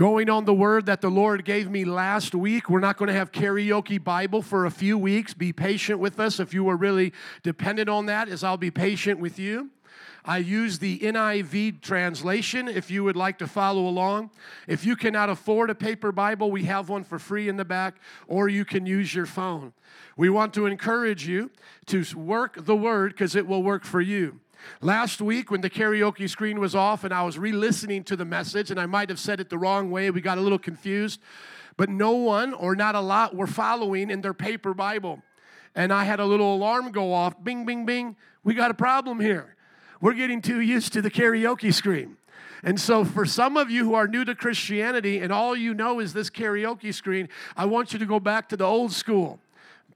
Going on the word that the Lord gave me last week, we're not going to have karaoke Bible for a few weeks. Be patient with us. If you are really dependent on that, as I'll be patient with you. I use the NIV translation if you would like to follow along. If you cannot afford a paper Bible, we have one for free in the back, or you can use your phone. We want to encourage you to work the word because it will work for you. Last week, when the karaoke screen was off and I was re listening to the message, and I might have said it the wrong way, we got a little confused, but no one or not a lot were following in their paper Bible. And I had a little alarm go off bing, bing, bing. We got a problem here. We're getting too used to the karaoke screen. And so, for some of you who are new to Christianity and all you know is this karaoke screen, I want you to go back to the old school.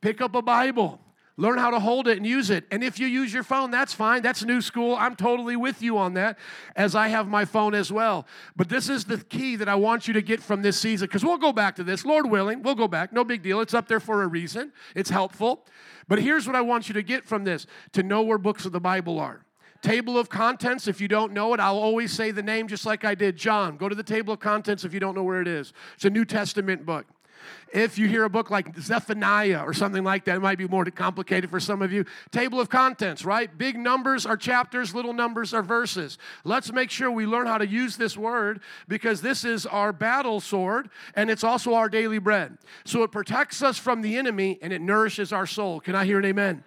Pick up a Bible, Learn how to hold it and use it. And if you use your phone, that's fine. That's new school. I'm totally with you on that, as I have my phone as well. But this is the key that I want you to get from this season, because we'll go back to this. Lord willing, we'll go back. No big deal. It's up there for a reason, it's helpful. But here's what I want you to get from this to know where books of the Bible are table of contents. If you don't know it, I'll always say the name just like I did. John, go to the table of contents if you don't know where it is. It's a New Testament book. If you hear a book like Zephaniah or something like that, it might be more complicated for some of you. Table of contents, right? Big numbers are chapters, little numbers are verses. Let's make sure we learn how to use this word because this is our battle sword and it's also our daily bread. So it protects us from the enemy and it nourishes our soul. Can I hear an amen?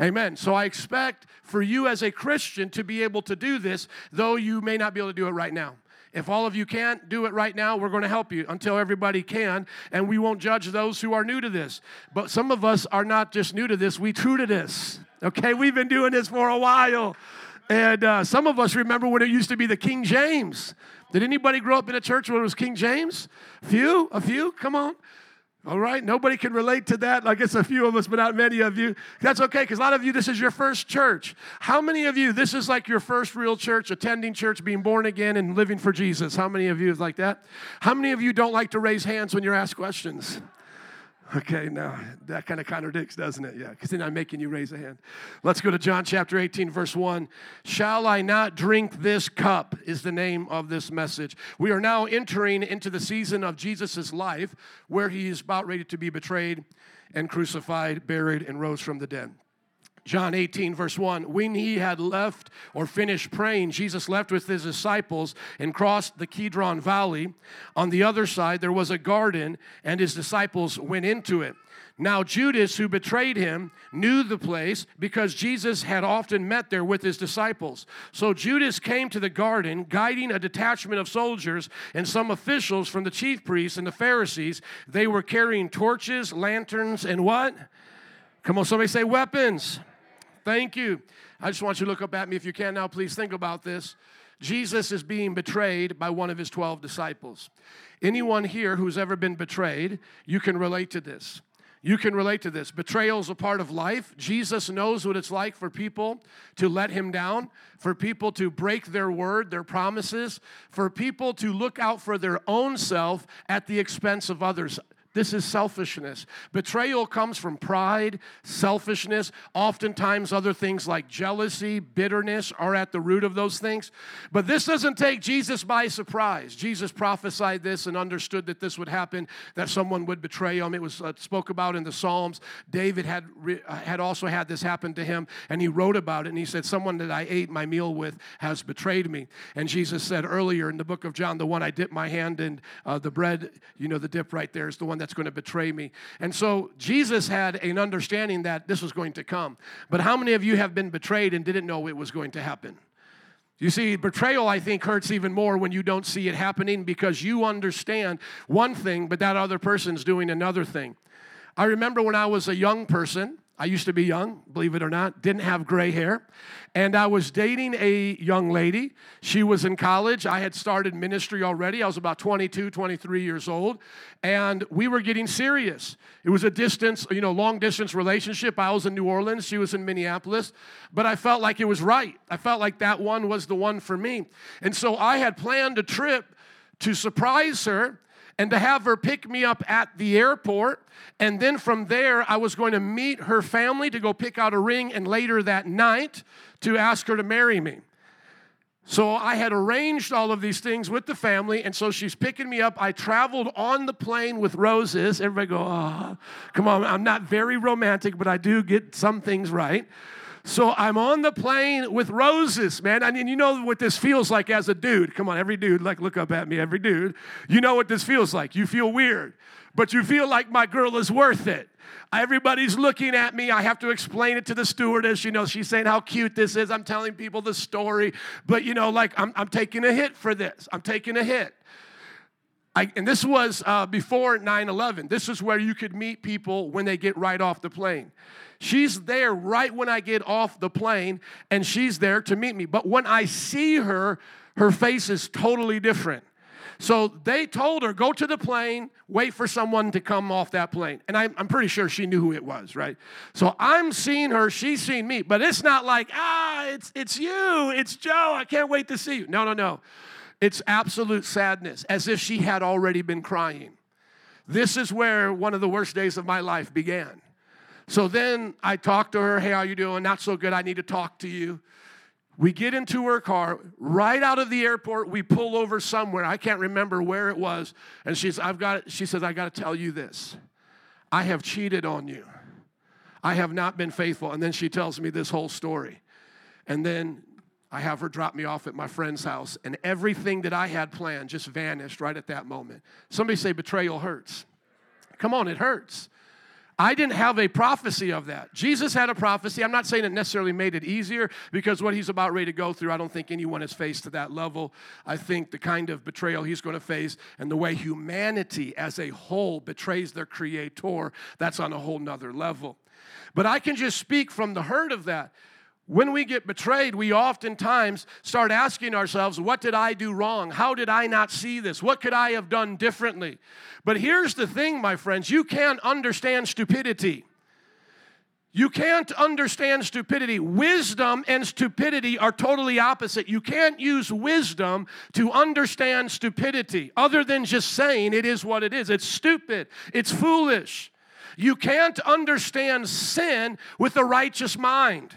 Amen. So I expect for you as a Christian to be able to do this, though you may not be able to do it right now. If all of you can't do it right now, we're going to help you until everybody can, and we won't judge those who are new to this. But some of us are not just new to this, we true to this. Okay, we've been doing this for a while. And uh, some of us remember when it used to be the King James. Did anybody grow up in a church where it was King James? A few? A few? Come on. All right, nobody can relate to that. I guess a few of us, but not many of you. That's okay, because a lot of you, this is your first church. How many of you, this is like your first real church, attending church, being born again, and living for Jesus? How many of you is like that? How many of you don't like to raise hands when you're asked questions? Okay, now that kind of contradicts, doesn't it? Yeah, because then I'm making you raise a hand. Let's go to John chapter 18, verse 1. Shall I not drink this cup? Is the name of this message. We are now entering into the season of Jesus' life where he is about ready to be betrayed and crucified, buried, and rose from the dead. John 18, verse 1. When he had left or finished praying, Jesus left with his disciples and crossed the Kidron Valley. On the other side, there was a garden, and his disciples went into it. Now, Judas, who betrayed him, knew the place because Jesus had often met there with his disciples. So Judas came to the garden, guiding a detachment of soldiers and some officials from the chief priests and the Pharisees. They were carrying torches, lanterns, and what? Come on, somebody say weapons. Thank you. I just want you to look up at me if you can now. Please think about this. Jesus is being betrayed by one of his 12 disciples. Anyone here who's ever been betrayed, you can relate to this. You can relate to this. Betrayal is a part of life. Jesus knows what it's like for people to let him down, for people to break their word, their promises, for people to look out for their own self at the expense of others. This is selfishness. Betrayal comes from pride, selfishness. Oftentimes, other things like jealousy, bitterness are at the root of those things. But this doesn't take Jesus by surprise. Jesus prophesied this and understood that this would happen, that someone would betray him. It was uh, spoke about in the Psalms. David had, re- uh, had also had this happen to him, and he wrote about it. And he said, Someone that I ate my meal with has betrayed me. And Jesus said earlier in the book of John, The one I dip my hand in, uh, the bread, you know, the dip right there is the one one that's going to betray me. And so Jesus had an understanding that this was going to come. But how many of you have been betrayed and didn't know it was going to happen? You see, betrayal, I think, hurts even more when you don't see it happening because you understand one thing, but that other person's doing another thing. I remember when I was a young person, I used to be young, believe it or not, didn't have gray hair. And I was dating a young lady. She was in college. I had started ministry already. I was about 22, 23 years old. And we were getting serious. It was a distance, you know, long distance relationship. I was in New Orleans. She was in Minneapolis. But I felt like it was right. I felt like that one was the one for me. And so I had planned a trip to surprise her and to have her pick me up at the airport. And then from there, I was going to meet her family to go pick out a ring, and later that night to ask her to marry me. So I had arranged all of these things with the family, and so she's picking me up. I traveled on the plane with roses. Everybody go, oh, come on. I'm not very romantic, but I do get some things right. So I'm on the plane with roses, man. I mean, you know what this feels like as a dude. Come on, every dude, like, look up at me, every dude. You know what this feels like. You feel weird, but you feel like my girl is worth it. Everybody's looking at me. I have to explain it to the stewardess. You know, she's saying how cute this is. I'm telling people the story. But, you know, like, I'm, I'm taking a hit for this. I'm taking a hit. I, and this was uh, before 9 11. This is where you could meet people when they get right off the plane. She's there right when I get off the plane, and she's there to meet me. But when I see her, her face is totally different. So they told her, go to the plane, wait for someone to come off that plane. And I'm, I'm pretty sure she knew who it was, right? So I'm seeing her, she's seeing me, but it's not like, ah, it's, it's you, it's Joe, I can't wait to see you. No, no, no. It's absolute sadness, as if she had already been crying. This is where one of the worst days of my life began. So then I talk to her, hey, how you doing? Not so good, I need to talk to you. We get into her car, right out of the airport, we pull over somewhere. I can't remember where it was. And she's, I've got, she says, I got to tell you this. I have cheated on you. I have not been faithful. And then she tells me this whole story. And then I have her drop me off at my friend's house, and everything that I had planned just vanished right at that moment. Somebody say betrayal hurts. Come on, it hurts. I didn't have a prophecy of that. Jesus had a prophecy. I'm not saying it necessarily made it easier because what he's about ready to go through, I don't think anyone has faced to that level. I think the kind of betrayal he's going to face and the way humanity as a whole betrays their creator, that's on a whole nother level. But I can just speak from the hurt of that. When we get betrayed, we oftentimes start asking ourselves, What did I do wrong? How did I not see this? What could I have done differently? But here's the thing, my friends you can't understand stupidity. You can't understand stupidity. Wisdom and stupidity are totally opposite. You can't use wisdom to understand stupidity other than just saying it is what it is. It's stupid, it's foolish. You can't understand sin with a righteous mind.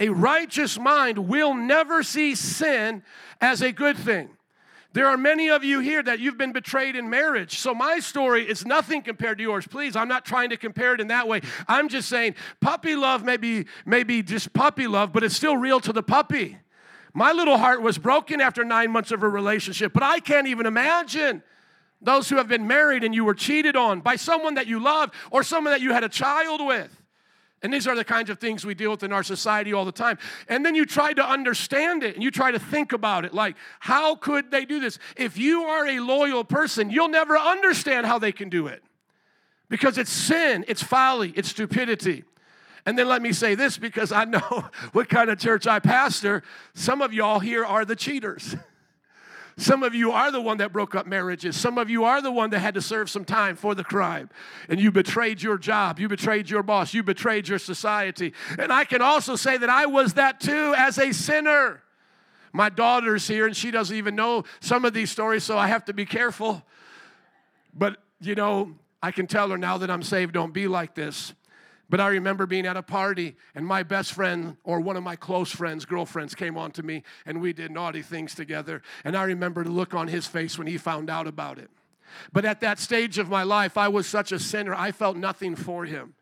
A righteous mind will never see sin as a good thing. There are many of you here that you've been betrayed in marriage. So my story is nothing compared to yours. Please, I'm not trying to compare it in that way. I'm just saying puppy love may be, may be just puppy love, but it's still real to the puppy. My little heart was broken after nine months of a relationship, but I can't even imagine those who have been married and you were cheated on by someone that you love or someone that you had a child with. And these are the kinds of things we deal with in our society all the time. And then you try to understand it and you try to think about it like, how could they do this? If you are a loyal person, you'll never understand how they can do it because it's sin, it's folly, it's stupidity. And then let me say this because I know what kind of church I pastor. Some of y'all here are the cheaters. Some of you are the one that broke up marriages. Some of you are the one that had to serve some time for the crime. And you betrayed your job. You betrayed your boss. You betrayed your society. And I can also say that I was that too as a sinner. My daughter's here and she doesn't even know some of these stories, so I have to be careful. But, you know, I can tell her now that I'm saved, don't be like this. But I remember being at a party and my best friend or one of my close friends, girlfriends, came on to me and we did naughty things together. And I remember the look on his face when he found out about it. But at that stage of my life, I was such a sinner, I felt nothing for him.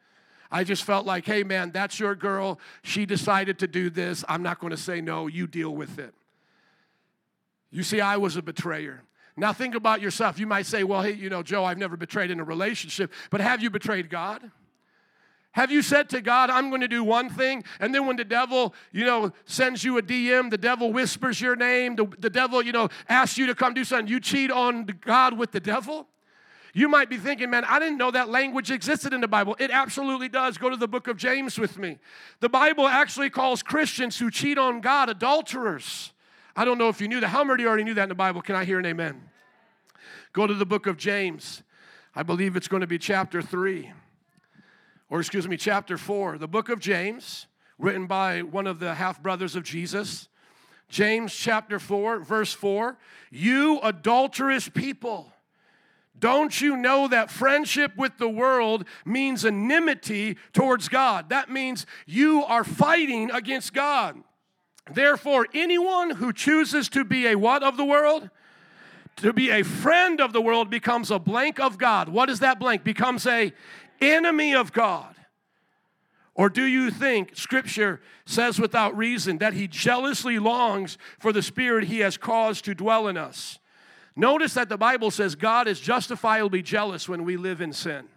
I just felt like, hey man, that's your girl. She decided to do this. I'm not going to say no. You deal with it. You see, I was a betrayer. Now think about yourself. You might say, well, hey, you know, Joe, I've never betrayed in a relationship, but have you betrayed God? Have you said to God, I'm going to do one thing, and then when the devil, you know, sends you a DM, the devil whispers your name, the, the devil, you know, asks you to come do something, you cheat on God with the devil? You might be thinking, man, I didn't know that language existed in the Bible. It absolutely does. Go to the book of James with me. The Bible actually calls Christians who cheat on God adulterers. I don't know if you knew that. How many already knew that in the Bible? Can I hear an amen? Go to the book of James. I believe it's going to be chapter 3 or excuse me, chapter 4, the book of James, written by one of the half brothers of Jesus. James chapter 4, verse 4 You adulterous people, don't you know that friendship with the world means enmity towards God? That means you are fighting against God. Therefore, anyone who chooses to be a what of the world? To be a friend of the world becomes a blank of God. What is that blank? Becomes a enemy of God. Or do you think Scripture says without reason that He jealously longs for the Spirit He has caused to dwell in us? Notice that the Bible says God is justifiably jealous when we live in sin.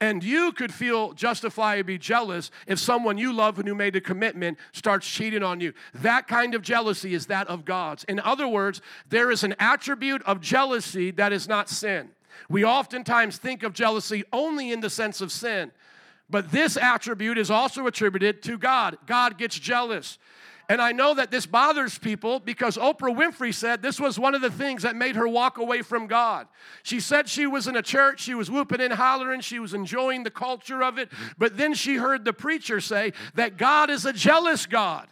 And you could feel justifiably jealous if someone you love and who made a commitment starts cheating on you. That kind of jealousy is that of God's. In other words, there is an attribute of jealousy that is not sin. We oftentimes think of jealousy only in the sense of sin. But this attribute is also attributed to God. God gets jealous. And I know that this bothers people because Oprah Winfrey said this was one of the things that made her walk away from God. She said she was in a church, she was whooping and hollering, she was enjoying the culture of it, but then she heard the preacher say that God is a jealous God.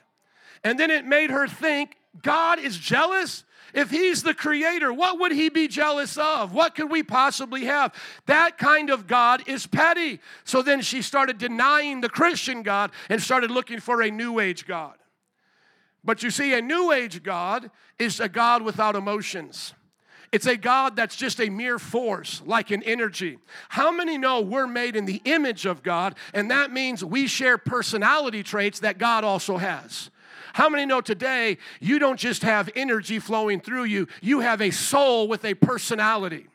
And then it made her think, God is jealous? If he's the creator, what would he be jealous of? What could we possibly have? That kind of God is petty. So then she started denying the Christian God and started looking for a new age God. But you see, a new age God is a God without emotions. It's a God that's just a mere force, like an energy. How many know we're made in the image of God, and that means we share personality traits that God also has? How many know today you don't just have energy flowing through you, you have a soul with a personality?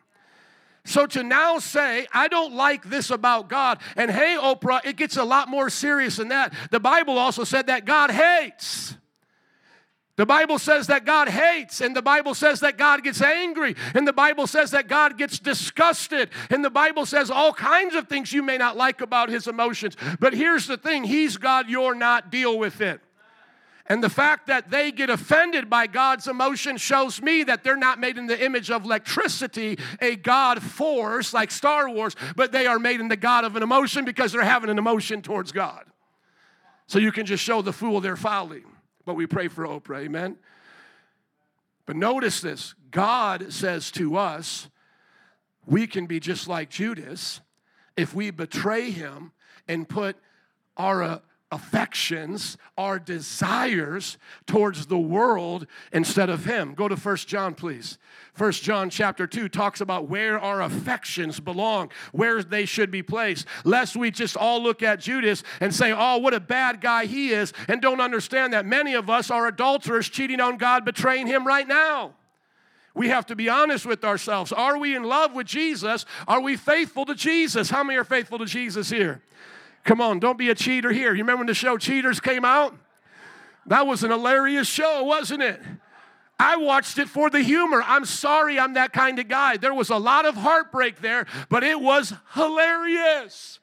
So to now say, I don't like this about God, and hey, Oprah, it gets a lot more serious than that. The Bible also said that God hates. The Bible says that God hates, and the Bible says that God gets angry, and the Bible says that God gets disgusted, and the Bible says all kinds of things you may not like about his emotions. But here's the thing He's God, you're not, deal with it. And the fact that they get offended by God's emotion shows me that they're not made in the image of electricity, a God force like Star Wars, but they are made in the God of an emotion because they're having an emotion towards God. So you can just show the fool their folly. But we pray for Oprah, amen? But notice this God says to us, we can be just like Judas if we betray him and put our uh, affections, our desires towards the world instead of him. Go to First John, please. First John chapter 2 talks about where our affections belong, where they should be placed. Lest we just all look at Judas and say, oh, what a bad guy he is, and don't understand that many of us are adulterers cheating on God, betraying him right now. We have to be honest with ourselves. Are we in love with Jesus? Are we faithful to Jesus? How many are faithful to Jesus here? Come on, don't be a cheater here. You remember when the show Cheaters came out? That was an hilarious show, wasn't it? I watched it for the humor. I'm sorry I'm that kind of guy. There was a lot of heartbreak there, but it was hilarious.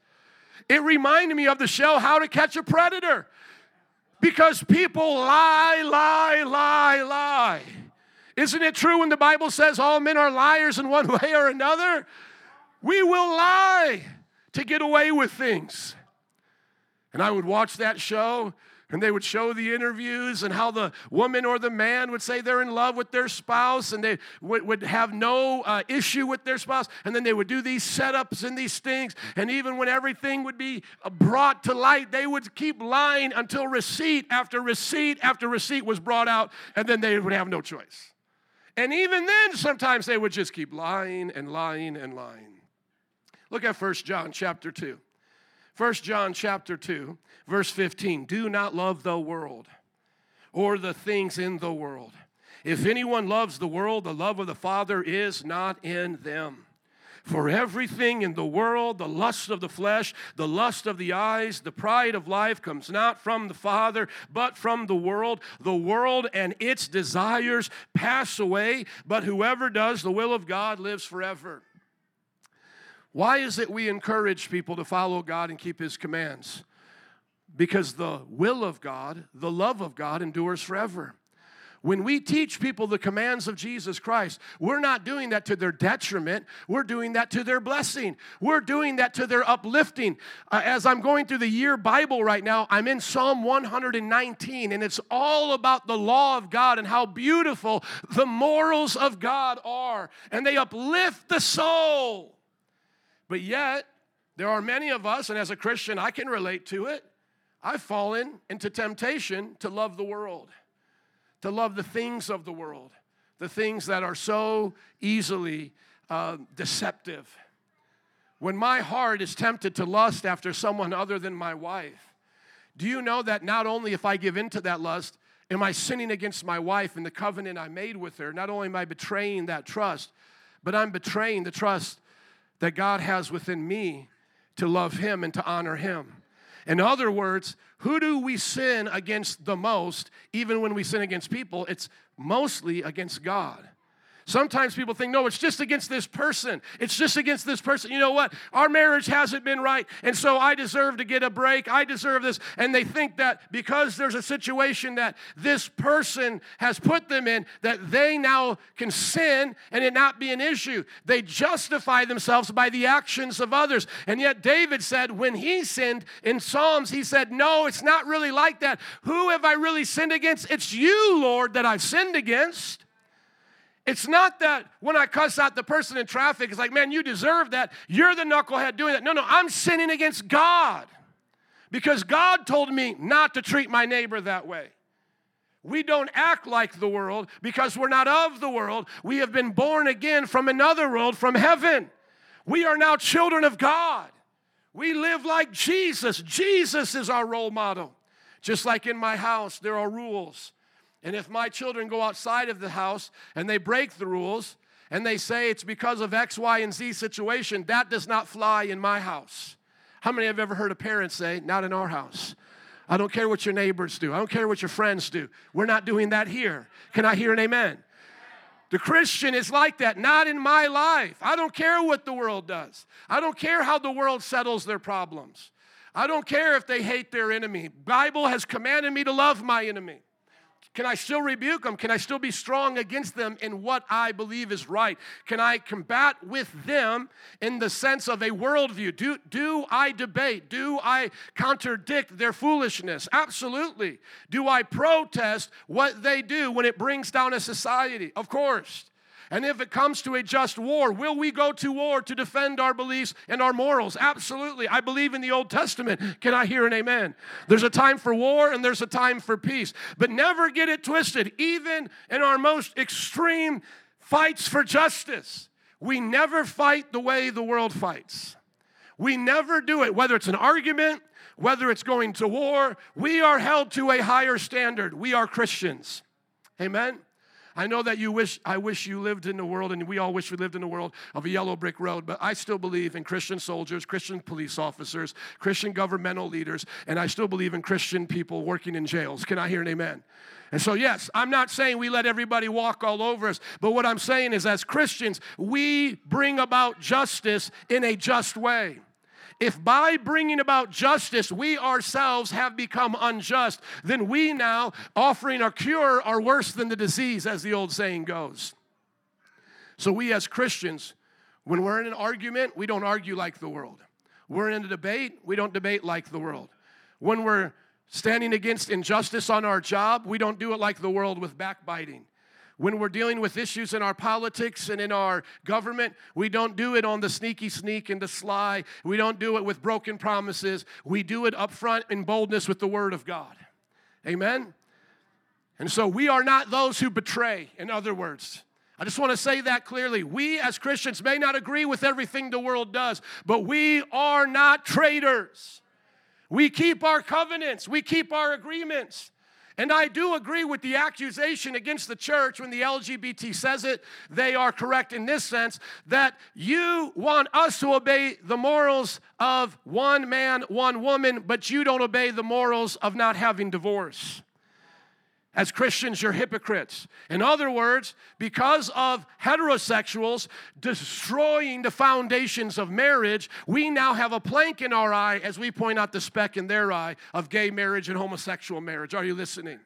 It reminded me of the show How to Catch a Predator because people lie, lie, lie, lie. Isn't it true when the Bible says all men are liars in one way or another? We will lie to get away with things. And I would watch that show, and they would show the interviews and how the woman or the man would say they're in love with their spouse and they would, would have no uh, issue with their spouse. And then they would do these setups and these things. And even when everything would be uh, brought to light, they would keep lying until receipt after receipt after receipt was brought out, and then they would have no choice. And even then, sometimes they would just keep lying and lying and lying. Look at First John chapter 2. First John chapter 2, verse 15. Do not love the world or the things in the world. If anyone loves the world, the love of the Father is not in them. For everything in the world, the lust of the flesh, the lust of the eyes, the pride of life comes not from the Father, but from the world. The world and its desires pass away, but whoever does the will of God lives forever. Why is it we encourage people to follow God and keep His commands? Because the will of God, the love of God endures forever. When we teach people the commands of Jesus Christ, we're not doing that to their detriment. We're doing that to their blessing. We're doing that to their uplifting. Uh, as I'm going through the year Bible right now, I'm in Psalm 119, and it's all about the law of God and how beautiful the morals of God are. And they uplift the soul. But yet, there are many of us, and as a Christian, I can relate to it. I've fallen into temptation to love the world, to love the things of the world, the things that are so easily uh, deceptive. When my heart is tempted to lust after someone other than my wife, do you know that not only if I give into that lust, am I sinning against my wife and the covenant I made with her? Not only am I betraying that trust, but I'm betraying the trust that God has within me to love Him and to honor Him. In other words, who do we sin against the most, even when we sin against people? It's mostly against God. Sometimes people think, no, it's just against this person. It's just against this person. You know what? Our marriage hasn't been right, and so I deserve to get a break. I deserve this. And they think that because there's a situation that this person has put them in, that they now can sin and it not be an issue. They justify themselves by the actions of others. And yet, David said, when he sinned in Psalms, he said, no, it's not really like that. Who have I really sinned against? It's you, Lord, that I've sinned against. It's not that when I cuss out the person in traffic, it's like, man, you deserve that. You're the knucklehead doing that. No, no, I'm sinning against God because God told me not to treat my neighbor that way. We don't act like the world because we're not of the world. We have been born again from another world, from heaven. We are now children of God. We live like Jesus. Jesus is our role model. Just like in my house, there are rules. And if my children go outside of the house and they break the rules and they say it's because of X, Y, and Z situation, that does not fly in my house. How many have ever heard a parent say, Not in our house? I don't care what your neighbors do. I don't care what your friends do. We're not doing that here. Can I hear an amen? The Christian is like that, not in my life. I don't care what the world does. I don't care how the world settles their problems. I don't care if they hate their enemy. Bible has commanded me to love my enemy. Can I still rebuke them? Can I still be strong against them in what I believe is right? Can I combat with them in the sense of a worldview? Do, do I debate? Do I contradict their foolishness? Absolutely. Do I protest what they do when it brings down a society? Of course. And if it comes to a just war, will we go to war to defend our beliefs and our morals? Absolutely. I believe in the Old Testament. Can I hear an amen? There's a time for war and there's a time for peace. But never get it twisted. Even in our most extreme fights for justice, we never fight the way the world fights. We never do it, whether it's an argument, whether it's going to war. We are held to a higher standard. We are Christians. Amen. I know that you wish, I wish you lived in the world, and we all wish we lived in the world of a yellow brick road, but I still believe in Christian soldiers, Christian police officers, Christian governmental leaders, and I still believe in Christian people working in jails. Can I hear an amen? And so, yes, I'm not saying we let everybody walk all over us, but what I'm saying is, as Christians, we bring about justice in a just way. If by bringing about justice we ourselves have become unjust, then we now, offering a cure, are worse than the disease, as the old saying goes. So, we as Christians, when we're in an argument, we don't argue like the world. We're in a debate, we don't debate like the world. When we're standing against injustice on our job, we don't do it like the world with backbiting. When we're dealing with issues in our politics and in our government, we don't do it on the sneaky sneak and the sly. We don't do it with broken promises. We do it up front in boldness with the Word of God. Amen? And so we are not those who betray, in other words. I just want to say that clearly. We as Christians may not agree with everything the world does, but we are not traitors. We keep our covenants, we keep our agreements. And I do agree with the accusation against the church when the LGBT says it. They are correct in this sense that you want us to obey the morals of one man, one woman, but you don't obey the morals of not having divorce. As Christians, you're hypocrites. In other words, because of heterosexuals destroying the foundations of marriage, we now have a plank in our eye as we point out the speck in their eye of gay marriage and homosexual marriage. Are you listening?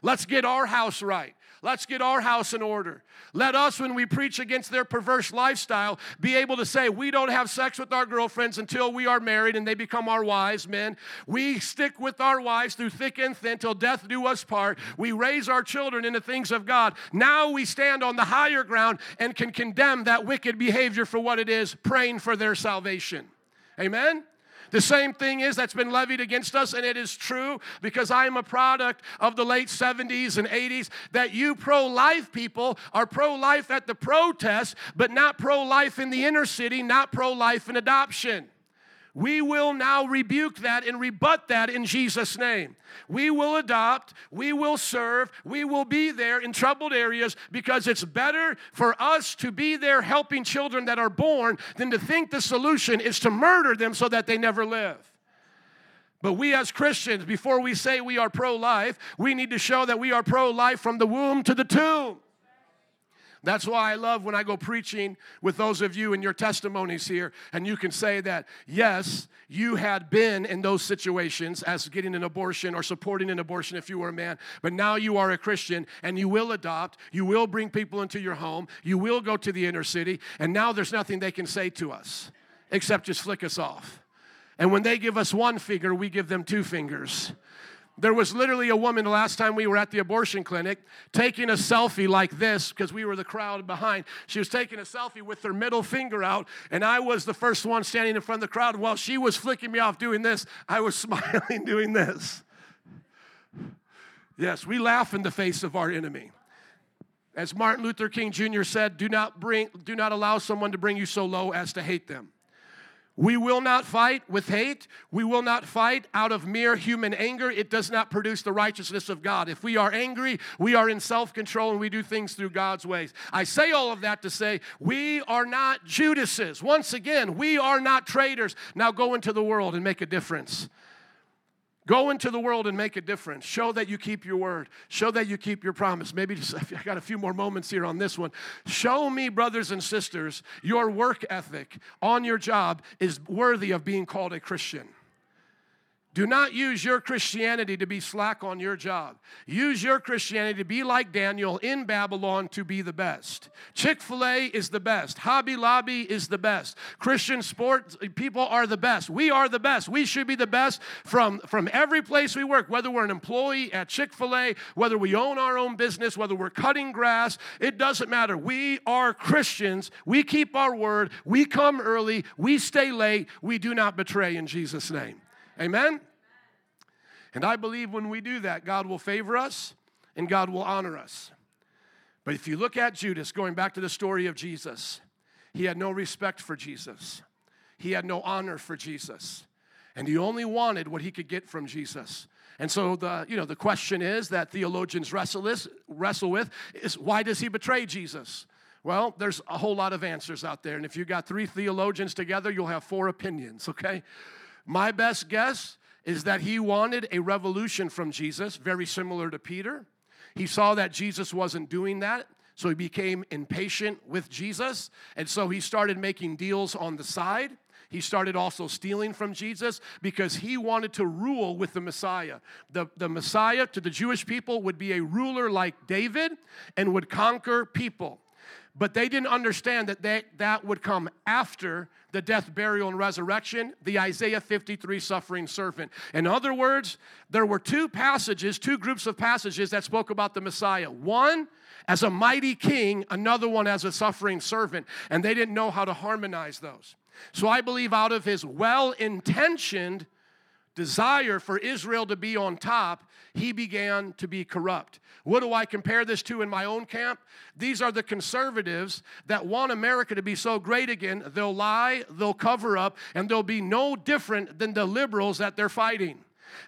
Let's get our house right. Let's get our house in order. Let us, when we preach against their perverse lifestyle, be able to say, we don't have sex with our girlfriends until we are married and they become our wives, men. We stick with our wives through thick and thin till death do us part. We raise our children in the things of God. Now we stand on the higher ground and can condemn that wicked behavior for what it is, praying for their salvation. Amen? The same thing is that's been levied against us, and it is true because I am a product of the late 70s and 80s that you pro life people are pro life at the protest, but not pro life in the inner city, not pro life in adoption. We will now rebuke that and rebut that in Jesus' name. We will adopt, we will serve, we will be there in troubled areas because it's better for us to be there helping children that are born than to think the solution is to murder them so that they never live. But we as Christians, before we say we are pro life, we need to show that we are pro life from the womb to the tomb. That's why I love when I go preaching with those of you in your testimonies here, and you can say that, yes, you had been in those situations as getting an abortion or supporting an abortion if you were a man, but now you are a Christian and you will adopt, you will bring people into your home, you will go to the inner city, and now there's nothing they can say to us except just flick us off. And when they give us one finger, we give them two fingers. There was literally a woman the last time we were at the abortion clinic taking a selfie like this because we were the crowd behind. She was taking a selfie with her middle finger out, and I was the first one standing in front of the crowd. While she was flicking me off doing this, I was smiling doing this. Yes, we laugh in the face of our enemy. As Martin Luther King Jr. said, do not, bring, do not allow someone to bring you so low as to hate them. We will not fight with hate. We will not fight out of mere human anger. It does not produce the righteousness of God. If we are angry, we are in self control and we do things through God's ways. I say all of that to say we are not Judases. Once again, we are not traitors. Now go into the world and make a difference. Go into the world and make a difference. Show that you keep your word. Show that you keep your promise. Maybe just, I got a few more moments here on this one. Show me, brothers and sisters, your work ethic on your job is worthy of being called a Christian. Do not use your Christianity to be slack on your job. Use your Christianity to be like Daniel in Babylon to be the best. Chick fil A is the best. Hobby Lobby is the best. Christian sports people are the best. We are the best. We should be the best from, from every place we work, whether we're an employee at Chick fil A, whether we own our own business, whether we're cutting grass. It doesn't matter. We are Christians. We keep our word. We come early. We stay late. We do not betray in Jesus' name. Amen? And I believe when we do that, God will favor us and God will honor us. But if you look at Judas, going back to the story of Jesus, he had no respect for Jesus, he had no honor for Jesus, and he only wanted what he could get from Jesus. And so the, you know, the question is that theologians wrestle, this, wrestle with is why does he betray Jesus? Well, there's a whole lot of answers out there. And if you got three theologians together, you'll have four opinions, okay? My best guess is that he wanted a revolution from Jesus, very similar to Peter. He saw that Jesus wasn't doing that, so he became impatient with Jesus, and so he started making deals on the side. He started also stealing from Jesus because he wanted to rule with the Messiah. The, the Messiah to the Jewish people would be a ruler like David and would conquer people. But they didn't understand that they, that would come after the death, burial, and resurrection, the Isaiah 53 suffering servant. In other words, there were two passages, two groups of passages that spoke about the Messiah. One as a mighty king, another one as a suffering servant, and they didn't know how to harmonize those. So I believe out of his well intentioned desire for Israel to be on top, he began to be corrupt. What do I compare this to in my own camp? These are the conservatives that want America to be so great again. They'll lie, they'll cover up, and they'll be no different than the liberals that they're fighting.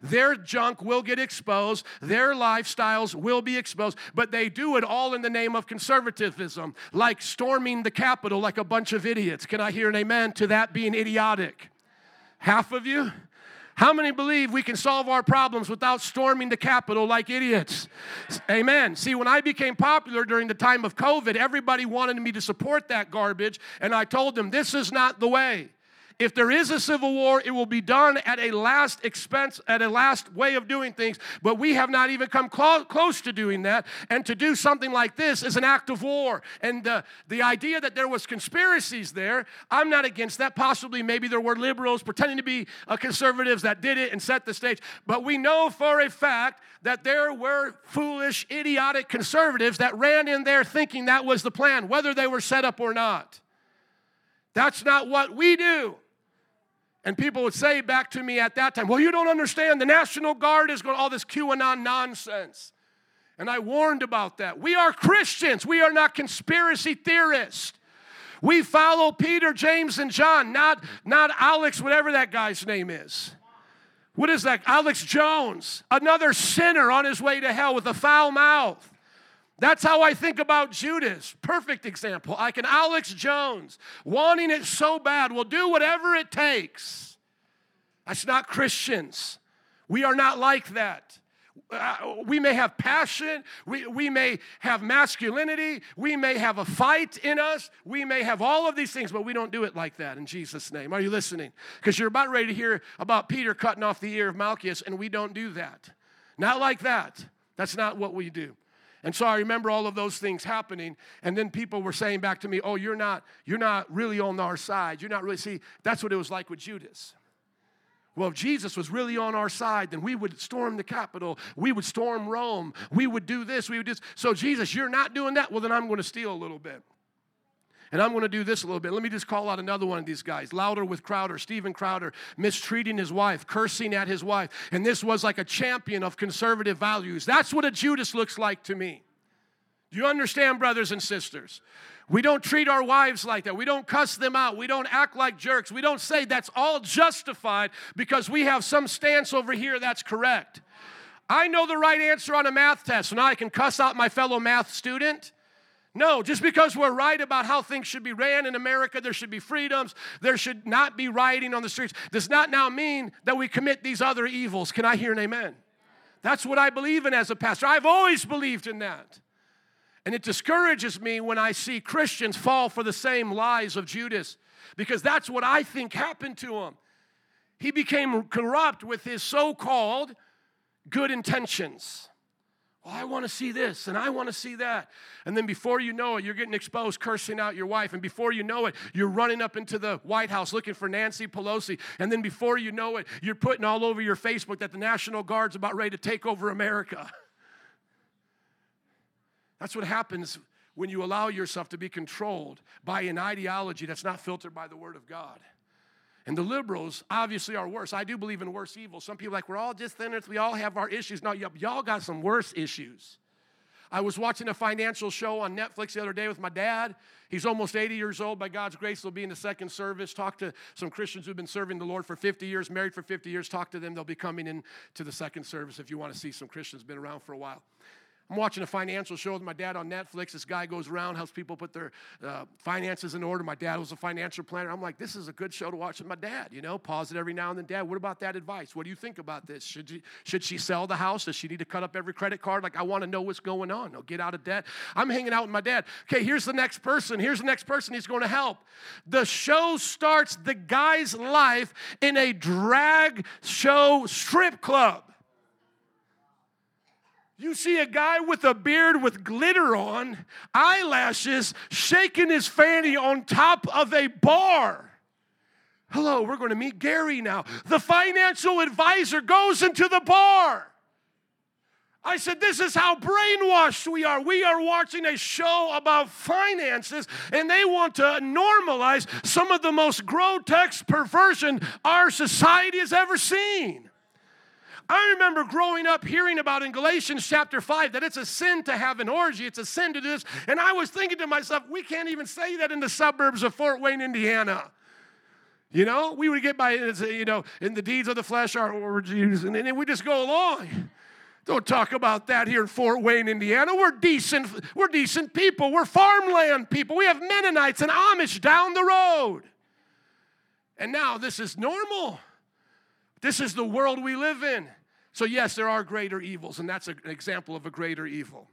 Their junk will get exposed, their lifestyles will be exposed, but they do it all in the name of conservatism, like storming the Capitol like a bunch of idiots. Can I hear an amen to that being idiotic? Half of you? How many believe we can solve our problems without storming the Capitol like idiots? Amen. See, when I became popular during the time of COVID, everybody wanted me to support that garbage, and I told them this is not the way. If there is a civil war, it will be done at a last expense, at a last way of doing things. But we have not even come clo- close to doing that. And to do something like this is an act of war. And uh, the idea that there was conspiracies there, I'm not against that. Possibly, maybe there were liberals pretending to be uh, conservatives that did it and set the stage. But we know for a fact that there were foolish, idiotic conservatives that ran in there thinking that was the plan, whether they were set up or not. That's not what we do. And people would say back to me at that time, Well, you don't understand. The National Guard is going all this QAnon nonsense. And I warned about that. We are Christians, we are not conspiracy theorists. We follow Peter, James, and John, not, not Alex, whatever that guy's name is. What is that? Alex Jones, another sinner on his way to hell with a foul mouth. That's how I think about Judas. Perfect example. Like an Alex Jones, wanting it so bad, will do whatever it takes. That's not Christians. We are not like that. Uh, we may have passion, we, we may have masculinity, we may have a fight in us, we may have all of these things, but we don't do it like that in Jesus' name. Are you listening? Because you're about ready to hear about Peter cutting off the ear of Malchus, and we don't do that. Not like that. That's not what we do. And so I remember all of those things happening, and then people were saying back to me, "Oh, you're not, you're not really on our side. You're not really." See, that's what it was like with Judas. Well, if Jesus was really on our side, then we would storm the Capitol. We would storm Rome. We would do this. We would do this. So, Jesus, you're not doing that. Well, then I'm going to steal a little bit. And I'm going to do this a little bit. Let me just call out another one of these guys. Louder with Crowder, Steven Crowder, mistreating his wife, cursing at his wife. And this was like a champion of conservative values. That's what a Judas looks like to me. Do you understand, brothers and sisters? We don't treat our wives like that. We don't cuss them out. We don't act like jerks. We don't say that's all justified because we have some stance over here that's correct. I know the right answer on a math test, so now I can cuss out my fellow math student. No, just because we're right about how things should be ran in America, there should be freedoms, there should not be rioting on the streets, does not now mean that we commit these other evils. Can I hear an amen? That's what I believe in as a pastor. I've always believed in that. And it discourages me when I see Christians fall for the same lies of Judas because that's what I think happened to him. He became corrupt with his so called good intentions. I want to see this and I want to see that. And then before you know it, you're getting exposed cursing out your wife. And before you know it, you're running up into the White House looking for Nancy Pelosi. And then before you know it, you're putting all over your Facebook that the National Guard's about ready to take over America. That's what happens when you allow yourself to be controlled by an ideology that's not filtered by the Word of God. And the liberals obviously are worse. I do believe in worse evil. Some people like, we're all just sinners, we all have our issues. No, y'all got some worse issues. I was watching a financial show on Netflix the other day with my dad. He's almost 80 years old. By God's grace, he'll be in the second service. Talk to some Christians who've been serving the Lord for 50 years, married for 50 years. Talk to them. They'll be coming in to the second service if you want to see some Christians been around for a while. I'm watching a financial show with my dad on Netflix. This guy goes around, helps people put their uh, finances in order. My dad was a financial planner. I'm like, this is a good show to watch with my dad. You know, pause it every now and then. Dad, what about that advice? What do you think about this? Should, she, should she sell the house? Does she need to cut up every credit card? Like, I want to know what's going on. No, get out of debt. I'm hanging out with my dad. Okay, here's the next person. Here's the next person he's going to help. The show starts the guy's life in a drag show strip club. You see a guy with a beard with glitter on, eyelashes, shaking his fanny on top of a bar. Hello, we're going to meet Gary now. The financial advisor goes into the bar. I said, This is how brainwashed we are. We are watching a show about finances, and they want to normalize some of the most grotesque perversion our society has ever seen. I remember growing up hearing about in Galatians chapter 5 that it's a sin to have an orgy, it's a sin to do this. And I was thinking to myself, we can't even say that in the suburbs of Fort Wayne, Indiana. You know, we would get by, you know, in the deeds of the flesh are orgies, and then we just go along. Don't talk about that here in Fort Wayne, Indiana. We're decent, we're decent people. We're farmland people. We have Mennonites and Amish down the road. And now this is normal. This is the world we live in. So, yes, there are greater evils, and that's an example of a greater evil.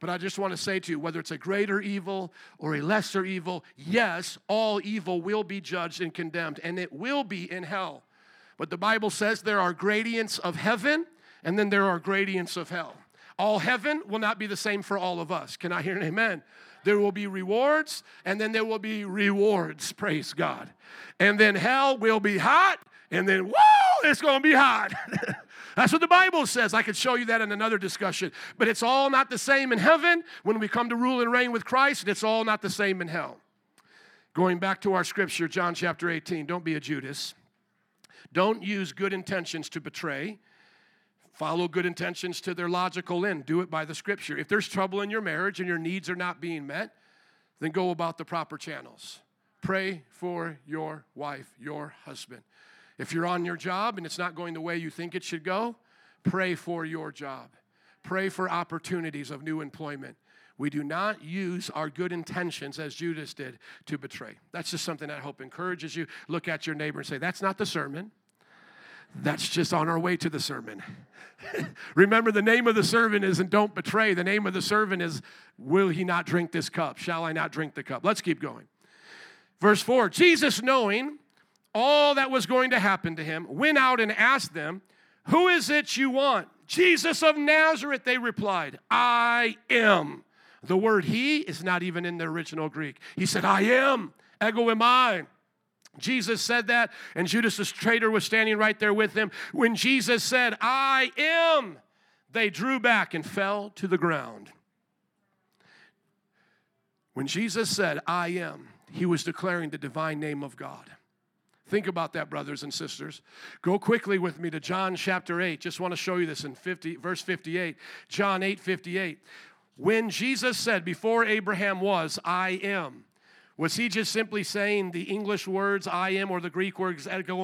But I just want to say to you whether it's a greater evil or a lesser evil, yes, all evil will be judged and condemned, and it will be in hell. But the Bible says there are gradients of heaven, and then there are gradients of hell. All heaven will not be the same for all of us. Can I hear an amen? There will be rewards, and then there will be rewards, praise God. And then hell will be hot, and then, whoa, it's gonna be hot. That's what the Bible says. I could show you that in another discussion. But it's all not the same in heaven when we come to rule and reign with Christ, and it's all not the same in hell. Going back to our scripture, John chapter 18, don't be a Judas. Don't use good intentions to betray. Follow good intentions to their logical end. Do it by the scripture. If there's trouble in your marriage and your needs are not being met, then go about the proper channels. Pray for your wife, your husband. If you're on your job and it's not going the way you think it should go, pray for your job. Pray for opportunities of new employment. We do not use our good intentions as Judas did to betray. That's just something I hope encourages you. Look at your neighbor and say, That's not the sermon. That's just on our way to the sermon. Remember, the name of the servant isn't don't betray. The name of the servant is will he not drink this cup? Shall I not drink the cup? Let's keep going. Verse 4 Jesus, knowing all that was going to happen to him, went out and asked them, Who is it you want? Jesus of Nazareth, they replied, I am. The word he is not even in the original Greek. He said, I am, ego eimi. Jesus said that, and Judas the traitor was standing right there with him. When Jesus said, I am, they drew back and fell to the ground. When Jesus said, I am, he was declaring the divine name of God. Think about that, brothers and sisters. Go quickly with me to John chapter 8. Just want to show you this in 50, verse 58. John 8 58. When Jesus said, Before Abraham was, I am, was he just simply saying the English words I am or the Greek words ego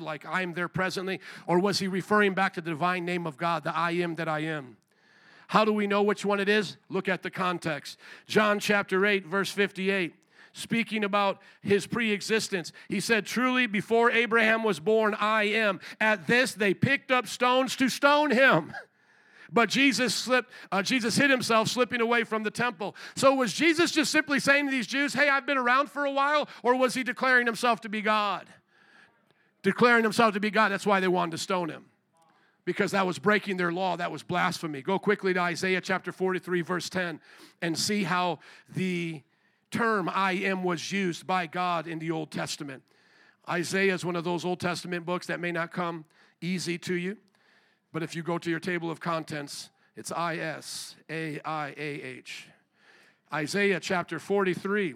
like I am there presently? Or was he referring back to the divine name of God, the I am that I am? How do we know which one it is? Look at the context. John chapter 8, verse 58 speaking about his pre existence. He said, Truly, before Abraham was born, I am. At this, they picked up stones to stone him. But Jesus slipped, uh, Jesus hid himself slipping away from the temple. So was Jesus just simply saying to these Jews, Hey, I've been around for a while? Or was he declaring himself to be God? Declaring himself to be God. That's why they wanted to stone him. Because that was breaking their law, that was blasphemy. Go quickly to Isaiah chapter 43, verse 10, and see how the term I am was used by God in the Old Testament. Isaiah is one of those Old Testament books that may not come easy to you. But if you go to your table of contents, it's I S A I A H. Isaiah chapter 43,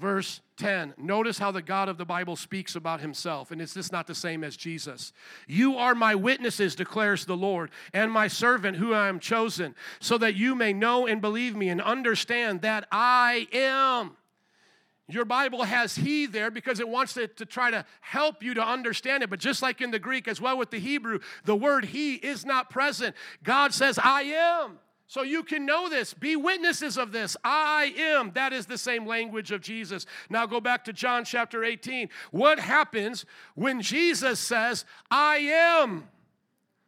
verse 10. Notice how the God of the Bible speaks about himself. And is this not the same as Jesus? You are my witnesses, declares the Lord, and my servant who I am chosen, so that you may know and believe me and understand that I am. Your Bible has he there because it wants to, to try to help you to understand it. But just like in the Greek as well with the Hebrew, the word he is not present. God says, I am. So you can know this. Be witnesses of this. I am. That is the same language of Jesus. Now go back to John chapter 18. What happens when Jesus says, I am?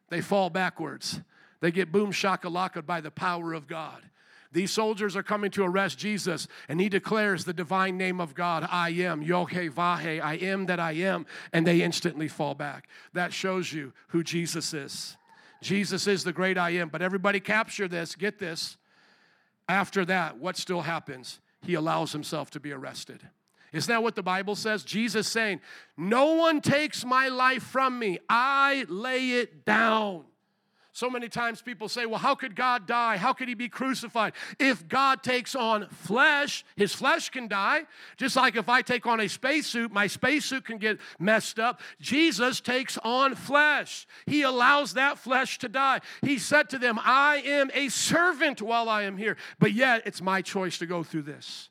They fall backwards. They get boom shakalaka by the power of God. These soldiers are coming to arrest Jesus, and he declares the divine name of God I am, Yod-Heh-Vah-Heh, I am that I am, and they instantly fall back. That shows you who Jesus is. Jesus is the great I am. But everybody capture this, get this. After that, what still happens? He allows himself to be arrested. Isn't that what the Bible says? Jesus saying, No one takes my life from me, I lay it down. So many times people say, well, how could God die? How could he be crucified? If God takes on flesh, his flesh can die. Just like if I take on a spacesuit, my spacesuit can get messed up. Jesus takes on flesh. He allows that flesh to die. He said to them, I am a servant while I am here, but yet it's my choice to go through this.